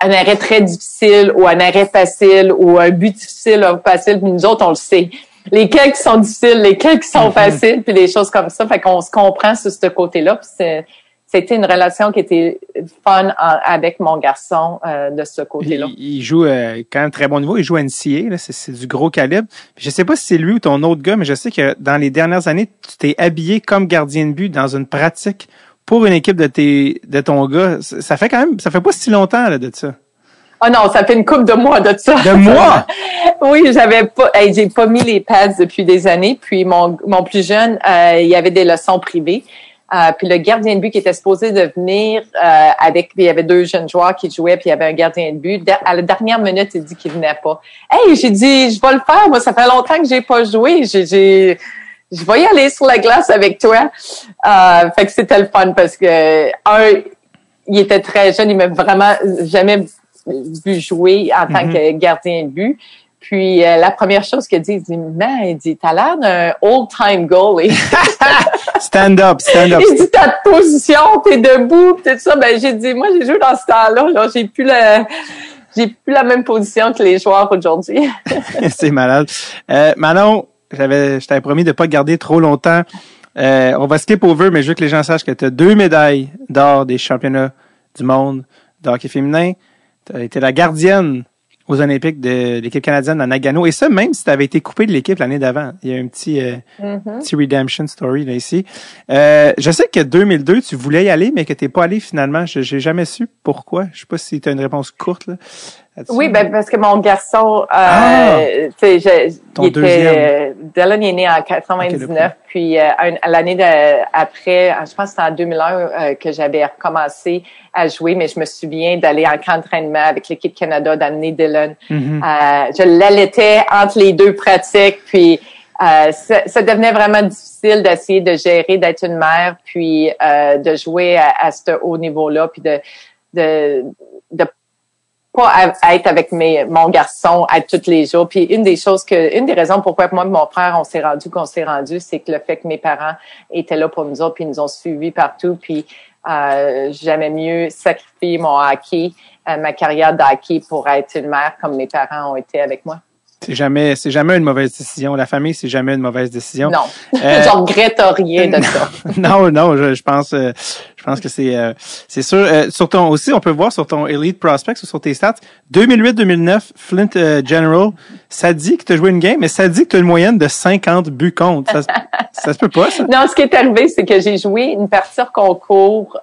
un arrêt très difficile ou un arrêt facile ou un but difficile ou facile, puis nous autres, on le sait. Lesquels qui sont difficiles, lesquels qui sont mm-hmm. faciles, puis des choses comme ça. Fait qu'on se comprend sur ce côté-là. Puis c'est c'était une relation qui était fun avec mon garçon euh, de ce côté-là. Il, joue euh, quand même très bon niveau. Il joue NCA, c'est du gros calibre. Je sais pas si c'est lui ou ton autre gars, mais je sais que dans les dernières années, tu t'es habillé comme gardien de but dans une pratique pour une équipe de tes de ton gars. Ça fait quand même, ça fait pas si longtemps là, de ça. Oh non, ça fait une couple de mois de ça. De mois? oui, j'avais pas, j'ai pas mis les pads depuis des années. Puis mon, mon plus jeune, euh, il y avait des leçons privées. Euh, puis le gardien de but qui était supposé de venir euh, avec, il y avait deux jeunes joueurs qui jouaient, puis il y avait un gardien de but. À la dernière minute, il dit qu'il venait pas. Hey, j'ai dit, je vais le faire. Moi, ça fait longtemps que j'ai pas joué. J'ai, je vais y aller sur la glace avec toi. Euh, fait que c'était le fun parce que un, il était très jeune, il m'a vraiment jamais vu jouer en tant mm-hmm. que gardien de but. Puis euh, la première chose qu'il dit, il dit, man, il dit, t'as l'air d'un old-time goalie. stand up, stand up. Il dit, ta position, t'es debout, tout ça. Ben j'ai dit, moi j'ai joué dans ce temps-là, là, j'ai plus la, j'ai plus la même position que les joueurs aujourd'hui. C'est malade. Euh, Manon, j'avais, je t'avais promis de pas garder trop longtemps. Euh, on va skip over, mais je veux que les gens sachent que tu as deux médailles d'or des championnats du monde de hockey féminin. Tu as été la gardienne aux Olympiques de l'équipe canadienne à Nagano. Et ça, même si tu avais été coupé de l'équipe l'année d'avant. Il y a un petit, euh, mm-hmm. petit redemption story là ici. Euh, je sais que 2002, tu voulais y aller, mais que t'es pas allé finalement. Je J'ai jamais su pourquoi. Je sais pas si tu as une réponse courte. Là. Oui, ben parce que mon garçon, euh, ah! sais, il était, Dylan est né en 99, puis euh, l'année après, je pense que c'était en 2001 euh, que j'avais recommencé à jouer, mais je me souviens d'aller en camp d'entraînement avec l'équipe Canada, d'amener Dylan. Euh, je l'allaitais entre les deux pratiques, puis euh, ça, ça, devenait vraiment difficile d'essayer de gérer, d'être une mère, puis euh, de jouer à, à ce haut niveau-là, puis de, de, de à, être avec mes, mon garçon à tous les jours. Puis une des choses que, une des raisons pourquoi moi et mon frère on s'est rendu qu'on s'est rendu, c'est que le fait que mes parents étaient là pour nous autres, puis ils nous ont suivis partout, puis euh, j'aimais mieux sacrifier mon hockey, euh, ma carrière d'hockey pour être une mère comme mes parents ont été avec moi. C'est jamais, c'est jamais une mauvaise décision. La famille, c'est jamais une mauvaise décision. Non, euh, je regrette rien de ça. non, non, je, pense, euh, je pense que c'est, euh, c'est sûr. Euh, sur ton aussi, on peut voir sur ton Elite Prospects ou sur tes stats, 2008-2009, Flint General, ça dit que tu as joué une game, mais ça dit que tu as une moyenne de 50 buts contre. Ça, ça se peut pas, ça? Non, ce qui est arrivé, c'est que j'ai joué une partie concours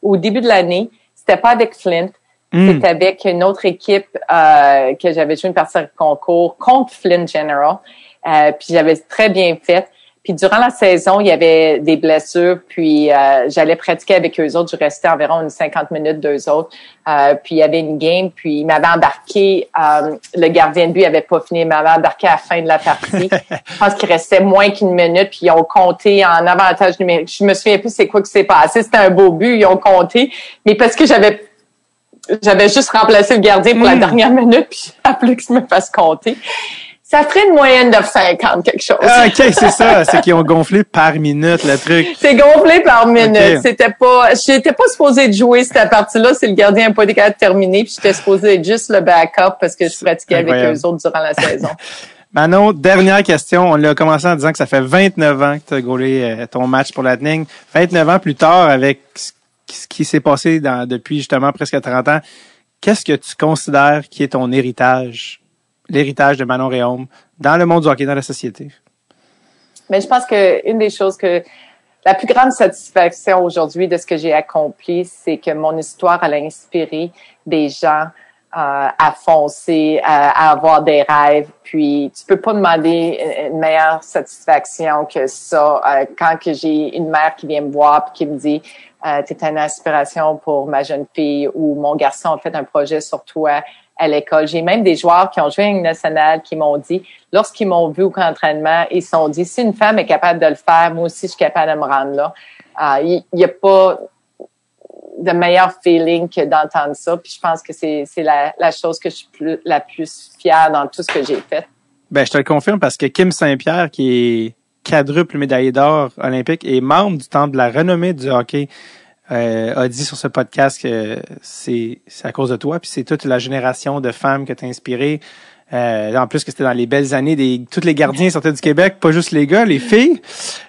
au début de l'année. C'était pas avec Flint. Hmm. C'était avec une autre équipe euh, que j'avais joué une partie de concours contre Flint General. Euh, puis j'avais très bien fait. Puis durant la saison, il y avait des blessures, puis euh, j'allais pratiquer avec eux autres. Je restais environ une 50 minutes d'eux autres. Euh, puis il y avait une game, puis il m'avait embarqué. Euh, le gardien de but avait pas fini, il m'avait embarqué à la fin de la partie. je pense qu'il restait moins qu'une minute, puis ils ont compté en avantage numérique. Je me souviens plus c'est quoi qui s'est passé. C'était un beau but, ils ont compté, mais parce que j'avais j'avais juste remplacé le gardien pour la hmm. dernière minute, puis plus que je me fasse compter. Ça ferait une moyenne de 50 quelque chose. Ah, OK, c'est ça. C'est qu'ils ont gonflé par minute, le truc. C'est gonflé par minute. C'était pas, j'étais pas supposée de jouer cette partie-là si le gardien n'a pas été capable de terminer. Puis j'étais supposée être juste le backup parce que je pratiquais avec eux autres durant la saison. Manon, dernière question. On l'a commencé en disant que ça fait 29 ans que tu as gaulé euh, ton match pour Lightning. 29 ans plus tard, avec ce qui s'est passé depuis justement presque 30 ans, qu'est-ce que tu considères qui est ton héritage, l'héritage de Manon Réaume dans le monde du hockey, dans la société? Mais je pense que une des choses que la plus grande satisfaction aujourd'hui de ce que j'ai accompli, c'est que mon histoire a inspiré des gens euh, à foncer, à, avoir des rêves. Puis tu peux pas demander une meilleure satisfaction que ça. Euh, quand que j'ai une mère qui vient me voir et qui me dit euh, une inspiration pour ma jeune fille ou mon garçon a fait un projet sur toi à l'école. J'ai même des joueurs qui ont joué à une nationale qui m'ont dit, lorsqu'ils m'ont vu au camp d'entraînement, ils se sont dit, si une femme est capable de le faire, moi aussi, je suis capable de me rendre là. Il euh, n'y a pas de meilleur feeling que d'entendre ça. Puis je pense que c'est, la, la chose que je suis la plus fière dans tout ce que j'ai fait. Ben, je te le confirme parce que Kim Saint-Pierre, qui est quadruple médaillé d'or olympique et membre du Temple de la renommée du hockey, euh, a dit sur ce podcast que c'est à cause de toi, puis c'est toute la génération de femmes que tu as inspiré. Euh, en plus que c'était dans les belles années des tous les gardiens sortaient du Québec, pas juste les gars, les filles.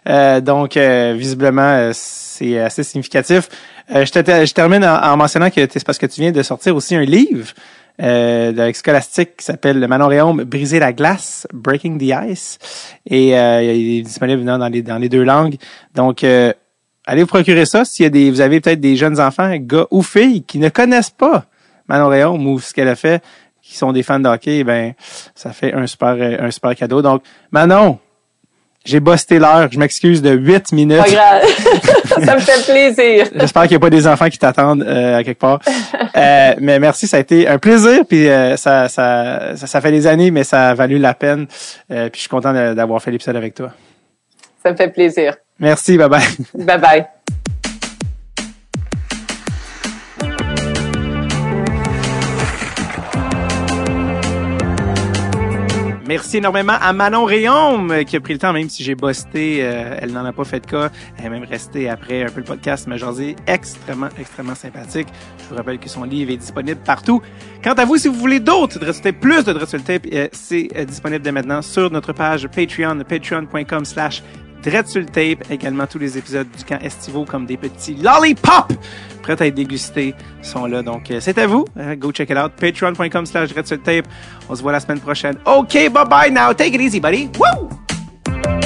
Euh, donc visiblement c'est assez significatif. je, je termine en, mentionnant que c'est parce que tu viens de sortir aussi un livre euh, avec Scholastic qui s'appelle Manon Réaume Briser la glace, Breaking the Ice. Et euh, il est disponible dans les, dans les deux langues. Donc, euh, allez vous procurer ça a des, vous avez peut-être des jeunes enfants, gars ou filles, qui ne connaissent pas Manon Réaume ou ce qu'elle a fait, qui sont des fans de hockey, ben ça fait un super, un super cadeau. Donc, Manon, j'ai busté l'heure. Je m'excuse de 8 minutes. Pas grave. ça me fait plaisir. J'espère qu'il n'y a pas des enfants qui t'attendent euh, à quelque part. Euh, mais merci, ça a été un plaisir. Puis euh, ça, ça, ça, fait des années, mais ça a valu la peine. puis je suis content d'avoir fait l'épisode avec toi. Ça me fait plaisir. Merci, bye bye. Bye bye. Merci énormément à Manon Réaume euh, qui a pris le temps, même si j'ai bossé, euh, elle n'en a pas fait de cas. Elle est même restée après un peu le podcast, mais j'en ai extrêmement, extrêmement sympathique. Je vous rappelle que son livre est disponible partout. Quant à vous, si vous voulez d'autres Dress Tape, plus de Dress Tape, euh, c'est disponible dès maintenant sur notre page Patreon, patreon.com slash Dread sur le tape, également tous les épisodes du camp estivo comme des petits lollipops prêts à être dégustés sont là. Donc, c'est à vous. go check it out. Patreon.com slash tape. On se voit la semaine prochaine. OK, bye bye now. Take it easy, buddy. Woo!